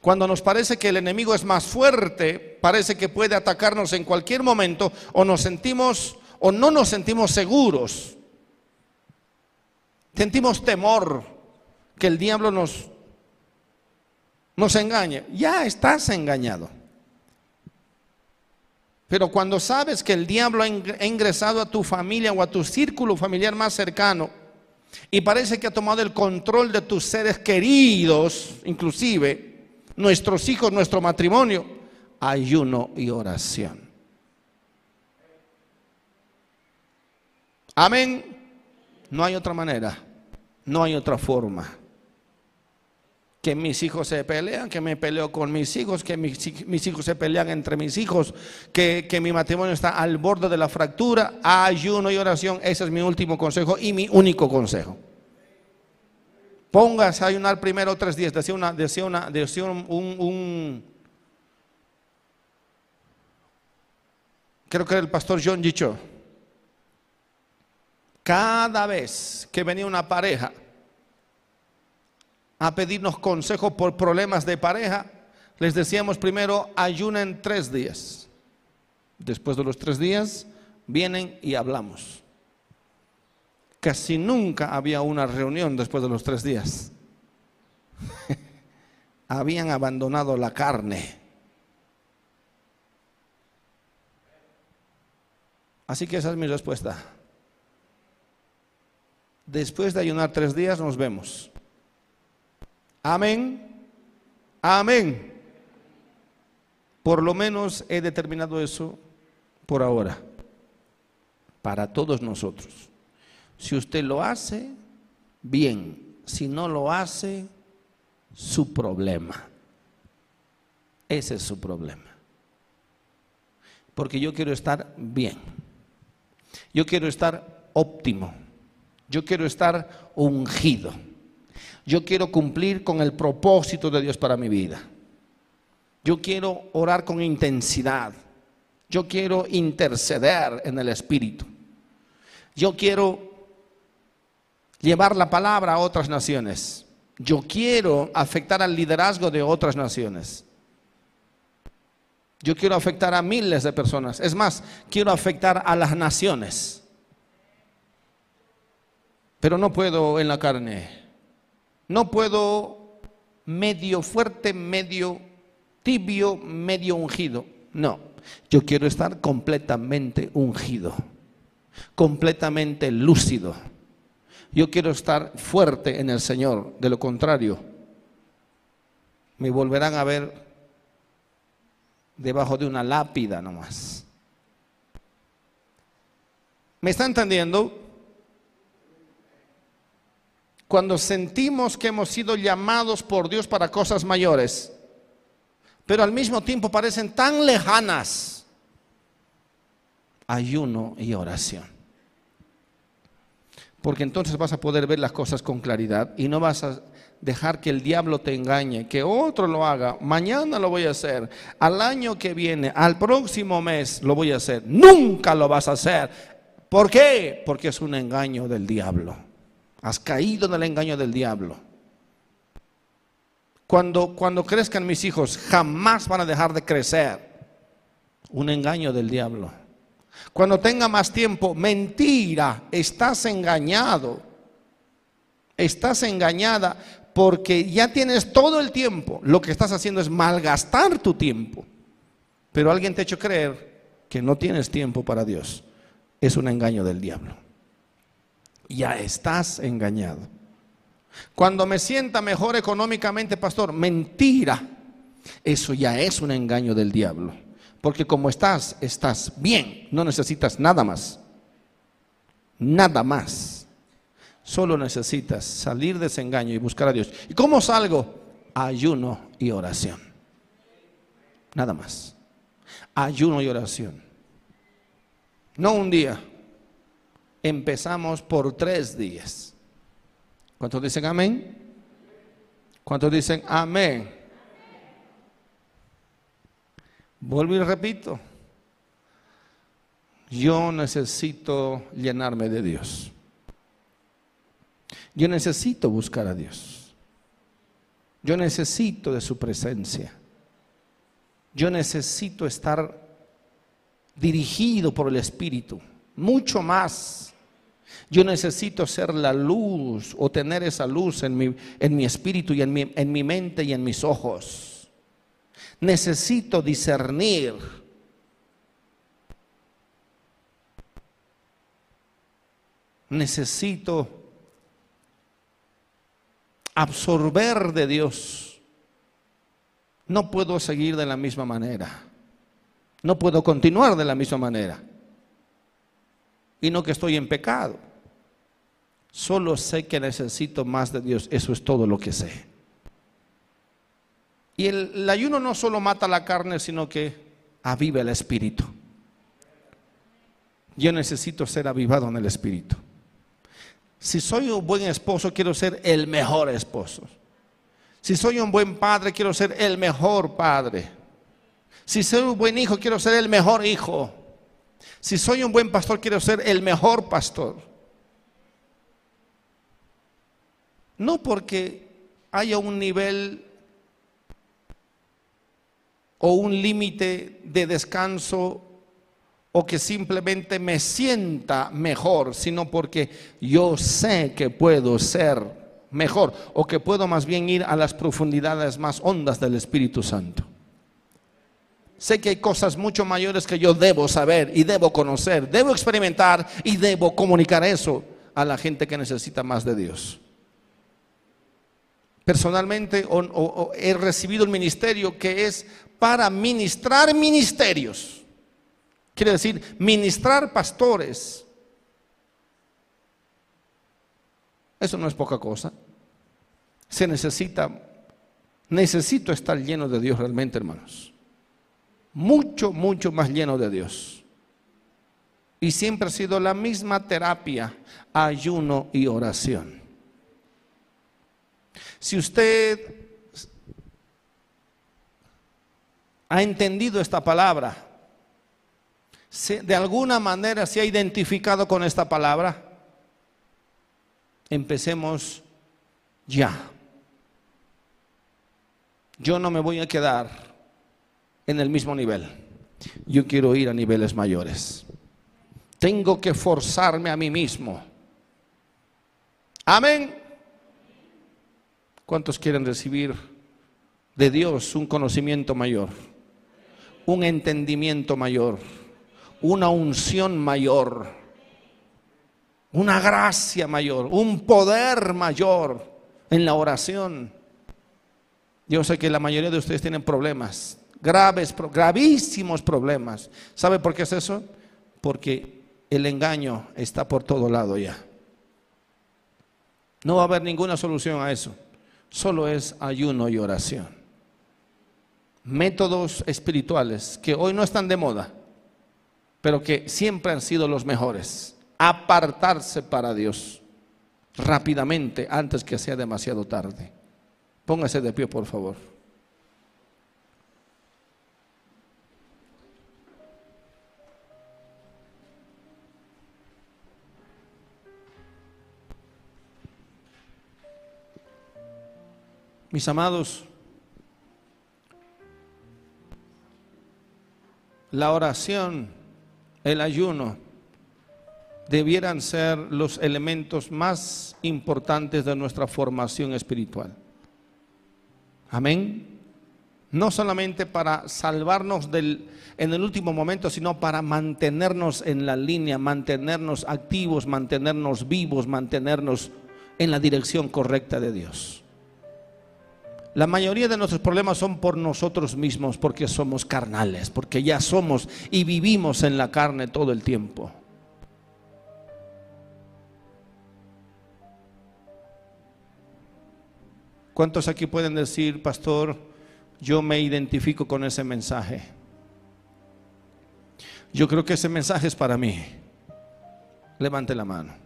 Cuando nos parece que el enemigo es más fuerte, parece que puede atacarnos en cualquier momento o nos sentimos o no nos sentimos seguros. Sentimos temor que el diablo nos nos engañe. Ya estás engañado. Pero cuando sabes que el diablo ha ingresado a tu familia o a tu círculo familiar más cercano y parece que ha tomado el control de tus seres queridos, inclusive, nuestros hijos, nuestro matrimonio, ayuno y oración. Amén. No hay otra manera, no hay otra forma. Que mis hijos se pelean, que me peleo con mis hijos, que mis, hijos se pelean entre mis hijos, que, que mi matrimonio está al borde de la fractura, ayuno y oración. Ese es mi último consejo y mi único consejo. Póngase a ayunar primero tres días. Decía, una, decía, una, decía un, un, creo que era el pastor John Gicho. Cada vez que venía una pareja a pedirnos consejos por problemas de pareja, les decíamos primero, ayunen tres días. Después de los tres días, vienen y hablamos. Casi nunca había una reunión después de los tres días. Habían abandonado la carne. Así que esa es mi respuesta. Después de ayunar tres días nos vemos. Amén. Amén. Por lo menos he determinado eso por ahora, para todos nosotros. Si usted lo hace, bien. Si no lo hace, su problema. Ese es su problema. Porque yo quiero estar bien. Yo quiero estar óptimo. Yo quiero estar ungido. Yo quiero cumplir con el propósito de Dios para mi vida. Yo quiero orar con intensidad. Yo quiero interceder en el Espíritu. Yo quiero llevar la palabra a otras naciones. Yo quiero afectar al liderazgo de otras naciones. Yo quiero afectar a miles de personas. Es más, quiero afectar a las naciones. Pero no puedo en la carne. No puedo medio fuerte, medio tibio, medio ungido. No, yo quiero estar completamente ungido, completamente lúcido yo quiero estar fuerte en el Señor. De lo contrario, me volverán a ver debajo de una lápida nomás. ¿Me está entendiendo? Cuando sentimos que hemos sido llamados por Dios para cosas mayores, pero al mismo tiempo parecen tan lejanas, ayuno y oración porque entonces vas a poder ver las cosas con claridad y no vas a dejar que el diablo te engañe, que otro lo haga, mañana lo voy a hacer, al año que viene, al próximo mes lo voy a hacer, nunca lo vas a hacer. ¿Por qué? Porque es un engaño del diablo. Has caído en el engaño del diablo. Cuando, cuando crezcan mis hijos, jamás van a dejar de crecer. Un engaño del diablo. Cuando tenga más tiempo, mentira, estás engañado. Estás engañada porque ya tienes todo el tiempo. Lo que estás haciendo es malgastar tu tiempo. Pero alguien te ha hecho creer que no tienes tiempo para Dios. Es un engaño del diablo. Ya estás engañado. Cuando me sienta mejor económicamente, pastor, mentira. Eso ya es un engaño del diablo. Porque como estás, estás bien, no necesitas nada más. Nada más. Solo necesitas salir de ese engaño y buscar a Dios. ¿Y cómo salgo? Ayuno y oración. Nada más. Ayuno y oración. No un día. Empezamos por tres días. ¿Cuántos dicen amén? ¿Cuántos dicen amén? Vuelvo y repito, yo necesito llenarme de Dios. Yo necesito buscar a Dios. Yo necesito de su presencia. Yo necesito estar dirigido por el Espíritu, mucho más. Yo necesito ser la luz o tener esa luz en mi, en mi espíritu y en mi, en mi mente y en mis ojos. Necesito discernir. Necesito absorber de Dios. No puedo seguir de la misma manera. No puedo continuar de la misma manera. Y no que estoy en pecado. Solo sé que necesito más de Dios. Eso es todo lo que sé. Y el, ayuno no solo mata la carne, sino que aviva el espíritu. Yo necesito ser avivado en el espíritu. Si soy un buen esposo, quiero ser el mejor esposo. Si soy un buen padre, quiero ser el mejor padre. Si soy un buen hijo, quiero ser el mejor hijo. Si soy un buen pastor, quiero ser el mejor pastor. No porque haya un nivel o un límite de descanso o que simplemente me sienta mejor, sino porque yo sé que puedo ser mejor o que puedo más bien ir a las profundidades más hondas del Espíritu Santo. Sé que hay cosas mucho mayores que yo debo saber y debo conocer, debo experimentar y debo comunicar eso a la gente que necesita más de Dios. Personalmente he recibido el ministerio que es para ministrar ministerios. Quiere decir, ministrar pastores. Eso no es poca cosa. Se necesita, necesito estar lleno de Dios realmente, hermanos. Mucho, mucho más lleno de Dios. Y siempre ha sido la misma terapia, ayuno y oración. Si usted ha entendido esta palabra, de alguna manera se ha identificado con esta palabra, empecemos ya. Yo no me voy a quedar en el mismo nivel. Yo quiero ir a niveles mayores. Tengo que forzarme a mí mismo. Amén. ¿Cuántos quieren recibir de Dios un conocimiento mayor? Un entendimiento mayor una unción mayor, una gracia mayor, un poder mayor en la oración. Yo sé que la mayoría de ustedes tienen problemas, graves, gravísimos problemas. ¿Sabe por qué es eso? Porque el engaño está por todo lado ya. No va a haber ninguna solución a eso. Solo es ayuno y oración. Métodos espirituales que hoy no están de moda pero que siempre han sido los mejores. Apartarse para Dios rápidamente antes que sea demasiado tarde. Póngase de pie, por favor. Mis amados, la oración el ayuno debieran ser los elementos más importantes de nuestra formación espiritual. Amén. No solamente para salvarnos del, en el último momento, sino para mantenernos en la línea, mantenernos activos, mantenernos vivos, mantenernos en la dirección correcta de Dios. La mayoría de nuestros problemas son por nosotros mismos, porque somos carnales, porque ya somos y vivimos en la carne todo el tiempo. ¿Cuántos aquí pueden decir, pastor, yo me identifico con ese mensaje? Yo creo que ese mensaje es para mí. Levante la mano.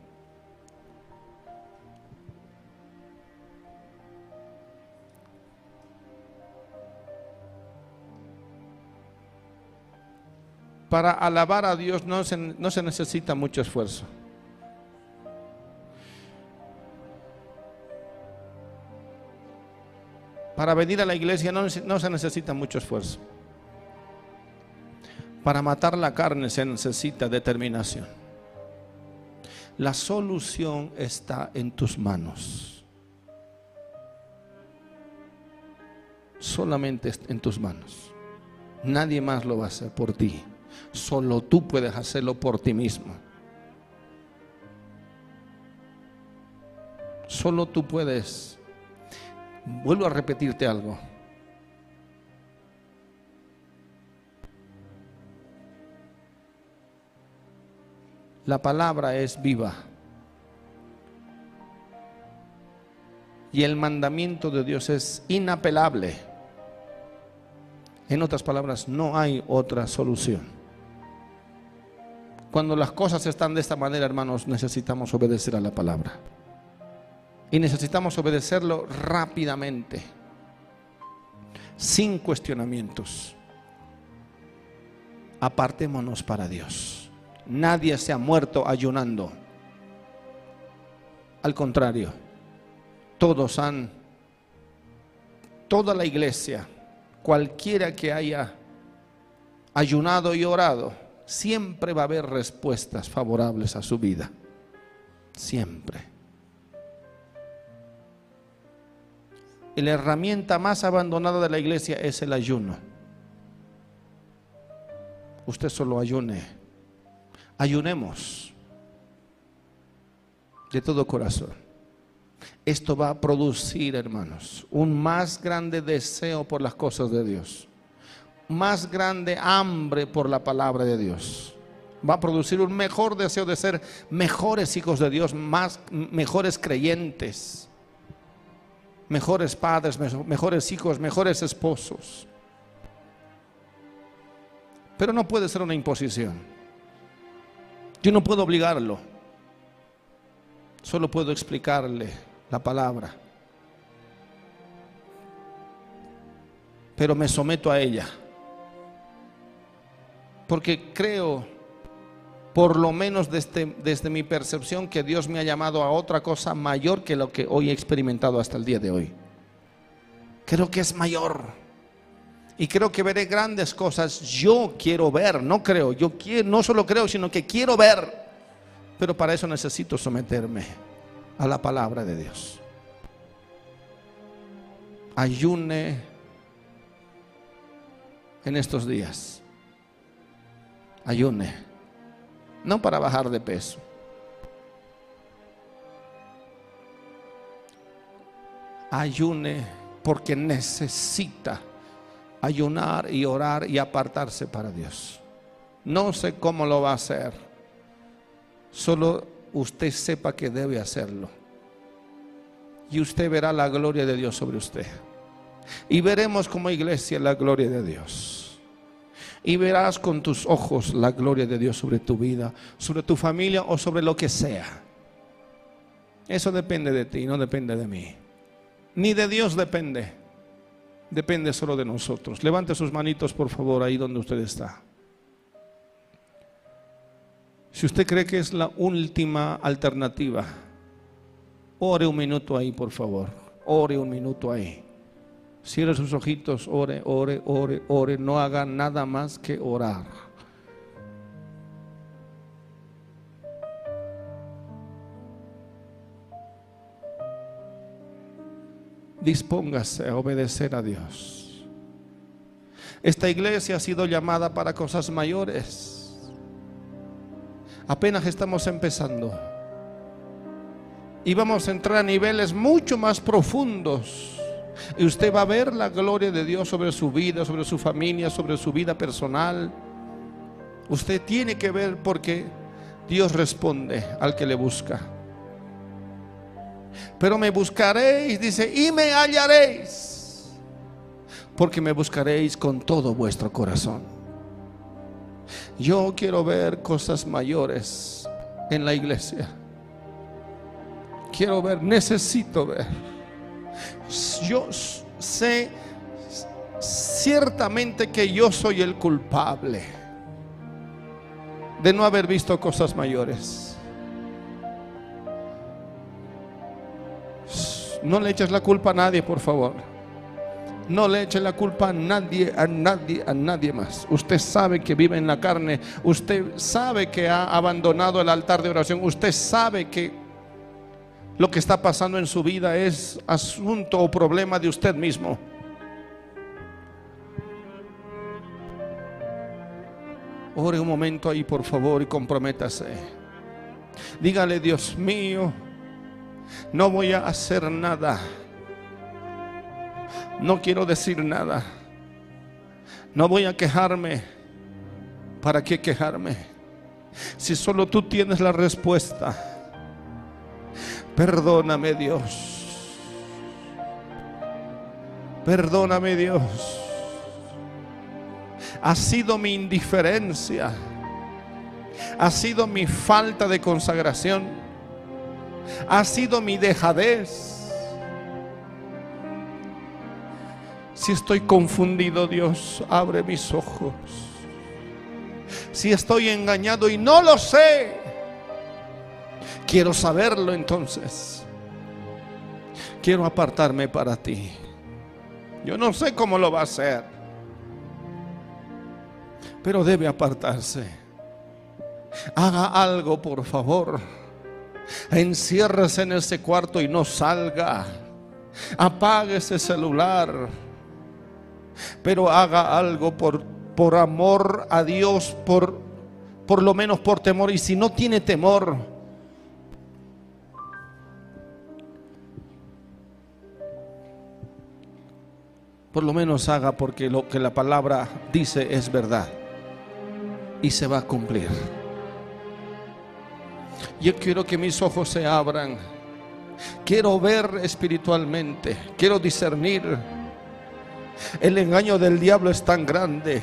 Para alabar a Dios no se, no se necesita mucho esfuerzo. Para venir a la iglesia no, no se necesita mucho esfuerzo. Para matar la carne se necesita determinación. La solución está en tus manos. Solamente en tus manos. Nadie más lo va a hacer por ti. Solo tú puedes hacerlo por ti mismo. Solo tú puedes. Vuelvo a repetirte algo. La palabra es viva. Y el mandamiento de Dios es inapelable. En otras palabras, no hay otra solución. Cuando las cosas están de esta manera, hermanos, necesitamos obedecer a la palabra. Y necesitamos obedecerlo rápidamente, sin cuestionamientos. Apartémonos para Dios. Nadie se ha muerto ayunando. Al contrario, todos han, toda la iglesia, cualquiera que haya ayunado y orado, siempre va a haber respuestas favorables a su vida. Siempre. La herramienta más abandonada de la iglesia es el ayuno. Usted solo ayune. Ayunemos de todo corazón. Esto va a producir, hermanos, un más grande deseo por las cosas de Dios más grande hambre por la palabra de Dios. Va a producir un mejor deseo de ser mejores hijos de Dios, más mejores creyentes, mejores padres, mejores hijos, mejores esposos. Pero no puede ser una imposición. Yo no puedo obligarlo. Solo puedo explicarle la palabra. Pero me someto a ella porque creo, por lo menos desde, desde mi percepción, que Dios me ha llamado a otra cosa mayor que lo que hoy he experimentado hasta el día de hoy. Creo que es mayor. Y creo que veré grandes cosas. Yo quiero ver, no creo, yo quiero, no solo creo, sino que quiero ver. Pero para eso necesito someterme a la palabra de Dios. Ayune en estos días ayune, no para bajar de peso. Ayune porque necesita ayunar y orar y apartarse para Dios. No sé cómo lo va a hacer, solo usted sepa que debe hacerlo. Y usted verá la gloria de Dios sobre usted. Y veremos como iglesia la gloria de Dios y verás con tus ojos la gloria de Dios sobre tu vida, sobre tu familia o sobre lo que sea. Eso depende de ti, no depende de mí. Ni de Dios depende. Depende solo de nosotros. Levante sus manitos, por favor, ahí donde usted está. Si usted cree que es la última alternativa, ore un minuto ahí, por favor. Ore un minuto ahí. Cierre sus ojitos, ore, ore, ore, ore. No haga nada más que orar. Dispóngase a obedecer a Dios. Esta iglesia ha sido llamada para cosas mayores. Apenas estamos empezando. Y vamos a entrar a niveles mucho más profundos y usted va a ver la gloria de Dios sobre su vida, sobre su familia, sobre su vida personal. Usted tiene que ver porque Dios responde al que le busca. Pero me buscaréis, dice, y me hallaréis. Porque me buscaréis con todo vuestro corazón. Yo quiero ver cosas mayores en la iglesia. Quiero ver, necesito ver yo sé ciertamente que yo soy el culpable de no haber visto cosas mayores. No le eches la culpa a nadie, por favor. No le eche la culpa a nadie, a nadie, a nadie más. Usted sabe que vive en la carne. Usted sabe que ha abandonado el altar de oración. Usted sabe que lo que está pasando en su vida es asunto o problema de usted mismo. Ore un momento ahí, por favor, y comprométase. Dígale, Dios mío, no voy a hacer nada. No quiero decir nada. No voy a quejarme. ¿Para qué quejarme? Si solo tú tienes la respuesta. Perdóname Dios. Perdóname Dios. Ha sido mi indiferencia. Ha sido mi falta de consagración. Ha sido mi dejadez. Si estoy confundido, Dios, abre mis ojos. Si estoy engañado y no lo sé, quiero saberlo entonces. Quiero apartarme para ti. Yo no sé cómo lo va a hacer, pero debe apartarse. Haga algo, por favor. Enciérrese en ese cuarto y no salga. Apague ese celular. Pero haga algo por, por amor a Dios, por, por lo menos por temor. Y si no tiene temor, por lo menos haga porque lo que la palabra dice es verdad y se va a cumplir. Yo quiero que mis ojos se abran. Quiero ver espiritualmente. Quiero discernir. El engaño del diablo es tan grande.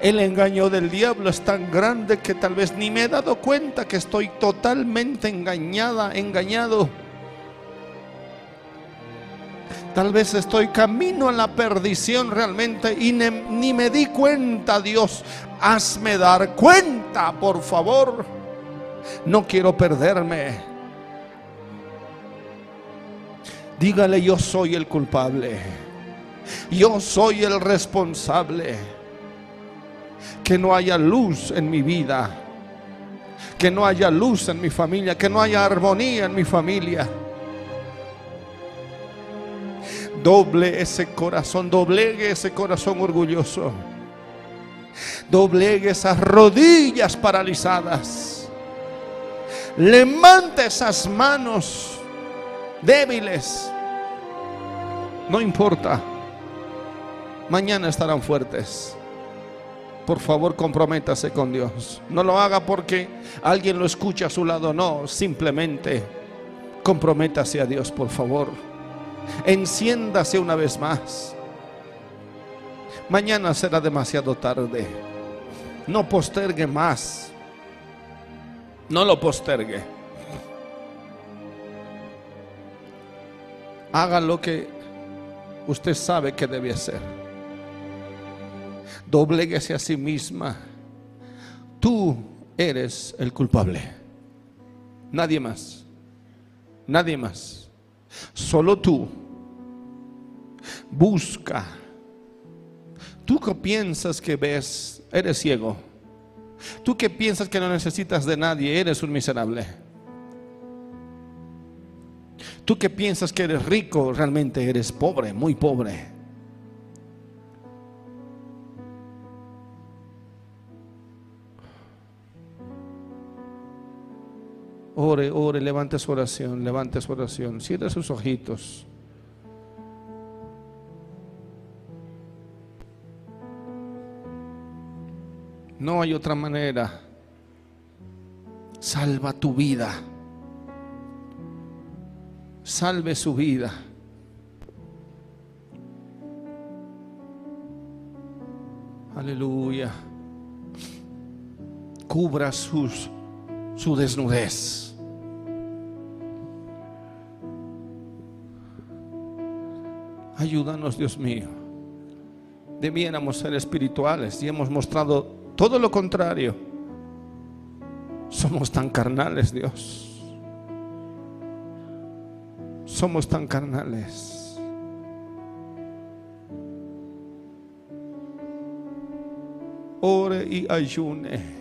El engaño del diablo es tan grande que tal vez ni me he dado cuenta que estoy totalmente engañada, engañado. Tal vez estoy camino a la perdición realmente y ni me di cuenta, Dios. Hazme dar cuenta, por favor. No quiero perderme. Dígale, yo soy el culpable. Yo soy el responsable. Que no haya luz en mi vida. Que no haya luz en mi familia. Que no haya armonía en mi familia Doble ese corazón, doblegue ese corazón orgulloso. Doblegue esas rodillas paralizadas. Levante esas manos débiles. No importa. Mañana estarán fuertes. Por favor, comprométase con Dios. No lo haga porque alguien lo escucha a su lado. No, simplemente comprométase a Dios, por favor. Enciéndase una vez más. Mañana será demasiado tarde. No postergue más. No lo postergue. Haga lo que usted sabe que debe hacer. Dobléguese a sí misma. Tú eres el culpable. Nadie más. Nadie más. Solo tú. Busca. Tú que piensas que ves, eres ciego. Tú que piensas que no necesitas de nadie, eres un miserable. Tú que piensas que eres rico, realmente eres pobre, muy pobre. Ore, ore, levante su oración, levante su oración, cierre sus ojitos. No hay otra manera. Salva tu vida. Salve su vida. Aleluya. Cubra sus, su desnudez. Ayúdanos, Dios mío. Debiéramos ser espirituales y hemos mostrado todo lo contrario. Somos tan carnales, Dios. Somos tan carnales. Ore y ayune.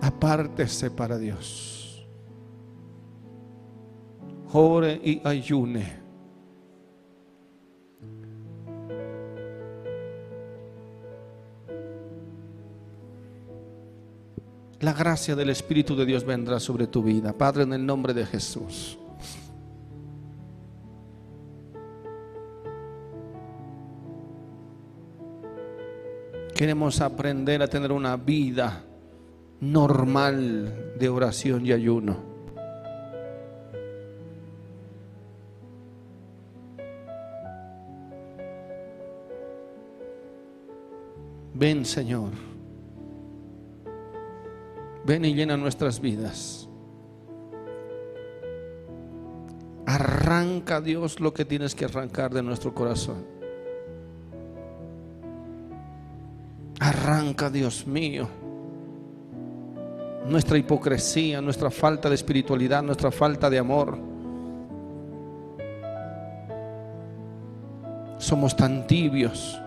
Apártese para Dios. Ore y ayune. la gracia del Espíritu de Dios vendrá sobre tu vida. Padre, en el nombre de Jesús. Queremos aprender a tener una vida normal de oración y ayuno. Ven, Señor. Ven y llena nuestras vidas. Arranca Dios lo que tienes que arrancar de nuestro corazón. Arranca Dios mío nuestra hipocresía, nuestra falta de espiritualidad, nuestra falta de amor. Somos tan tibios.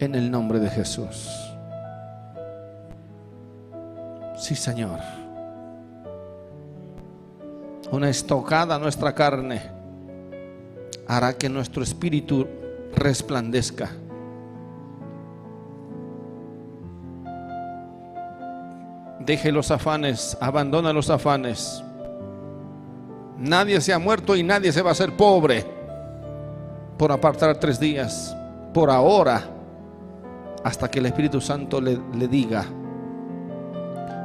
En el nombre de Jesús. Sí, Señor una estocada a nuestra carne, hará que nuestro espíritu resplandezca. Deje los afanes, abandona los afanes. Nadie se ha muerto y nadie se va a hacer pobre por apartar tres días, por ahora, hasta que el Espíritu Santo le, le diga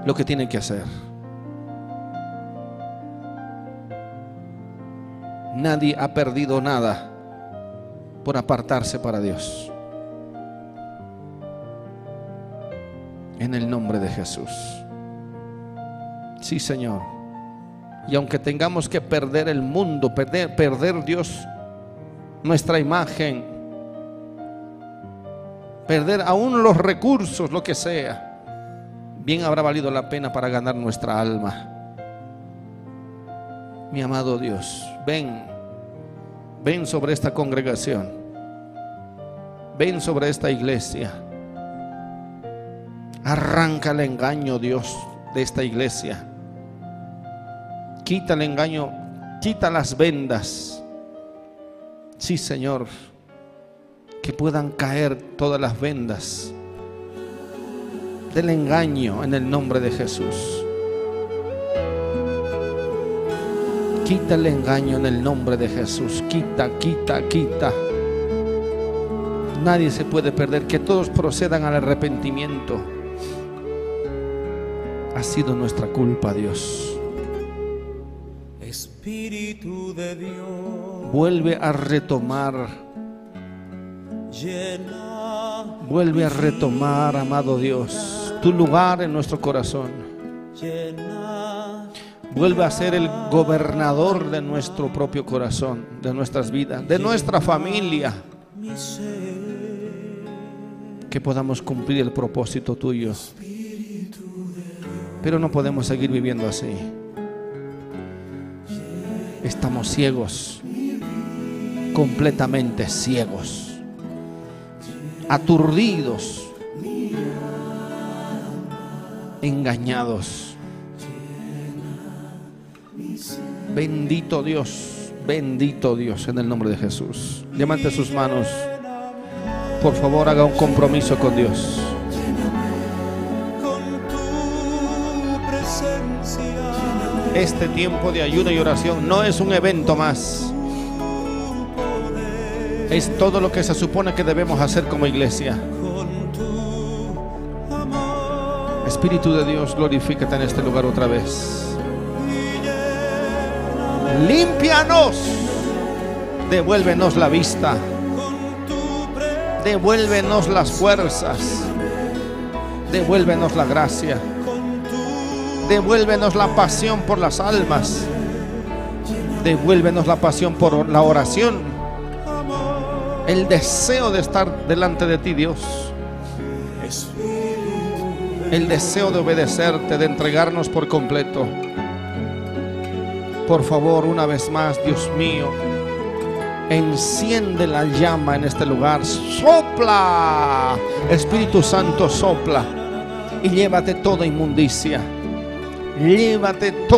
lo que tiene que hacer. Nadie ha perdido nada por apartarse para Dios. En el nombre de Jesús. Sí, Señor. Y aunque tengamos que perder el mundo, perder, perder Dios, nuestra imagen, perder aún los recursos, lo que sea, bien habrá valido la pena para ganar nuestra alma. Mi amado Dios, ven, ven sobre esta congregación, ven sobre esta iglesia. Arranca el engaño, Dios, de esta iglesia. Quita el engaño, quita las vendas. Sí, Señor, que puedan caer todas las vendas del engaño en el nombre de Jesús. Quita el engaño en el nombre de Jesús. Quita, quita, quita. Nadie se puede perder. Que todos procedan al arrepentimiento. Ha sido nuestra culpa, Dios. Espíritu de Dios. Vuelve a retomar. Llena. Vuelve a retomar, amado Dios, tu lugar en nuestro corazón. Llena. Vuelve a ser el gobernador de nuestro propio corazón, de nuestras vidas, de nuestra familia. Que podamos cumplir el propósito tuyo. Pero no podemos seguir viviendo así. Estamos ciegos, completamente ciegos, aturdidos, engañados. Bendito Dios, bendito Dios en el nombre de Jesús. Levante sus manos. Por favor, haga un compromiso con Dios. Este tiempo de ayuda y oración no es un evento más. Es todo lo que se supone que debemos hacer como iglesia. Espíritu de Dios, glorifícate en este lugar otra vez. Límpianos. Devuélvenos la vista. Devuélvenos las fuerzas. Devuélvenos la gracia. Devuélvenos la pasión por las almas. Devuélvenos la pasión por la oración. El deseo de estar delante de ti, Dios. El deseo de obedecerte, de entregarnos por completo. Por favor, una vez más, Dios mío, enciende la llama en este lugar. Sopla, Espíritu Santo, sopla y llévate toda inmundicia. Llévate todo.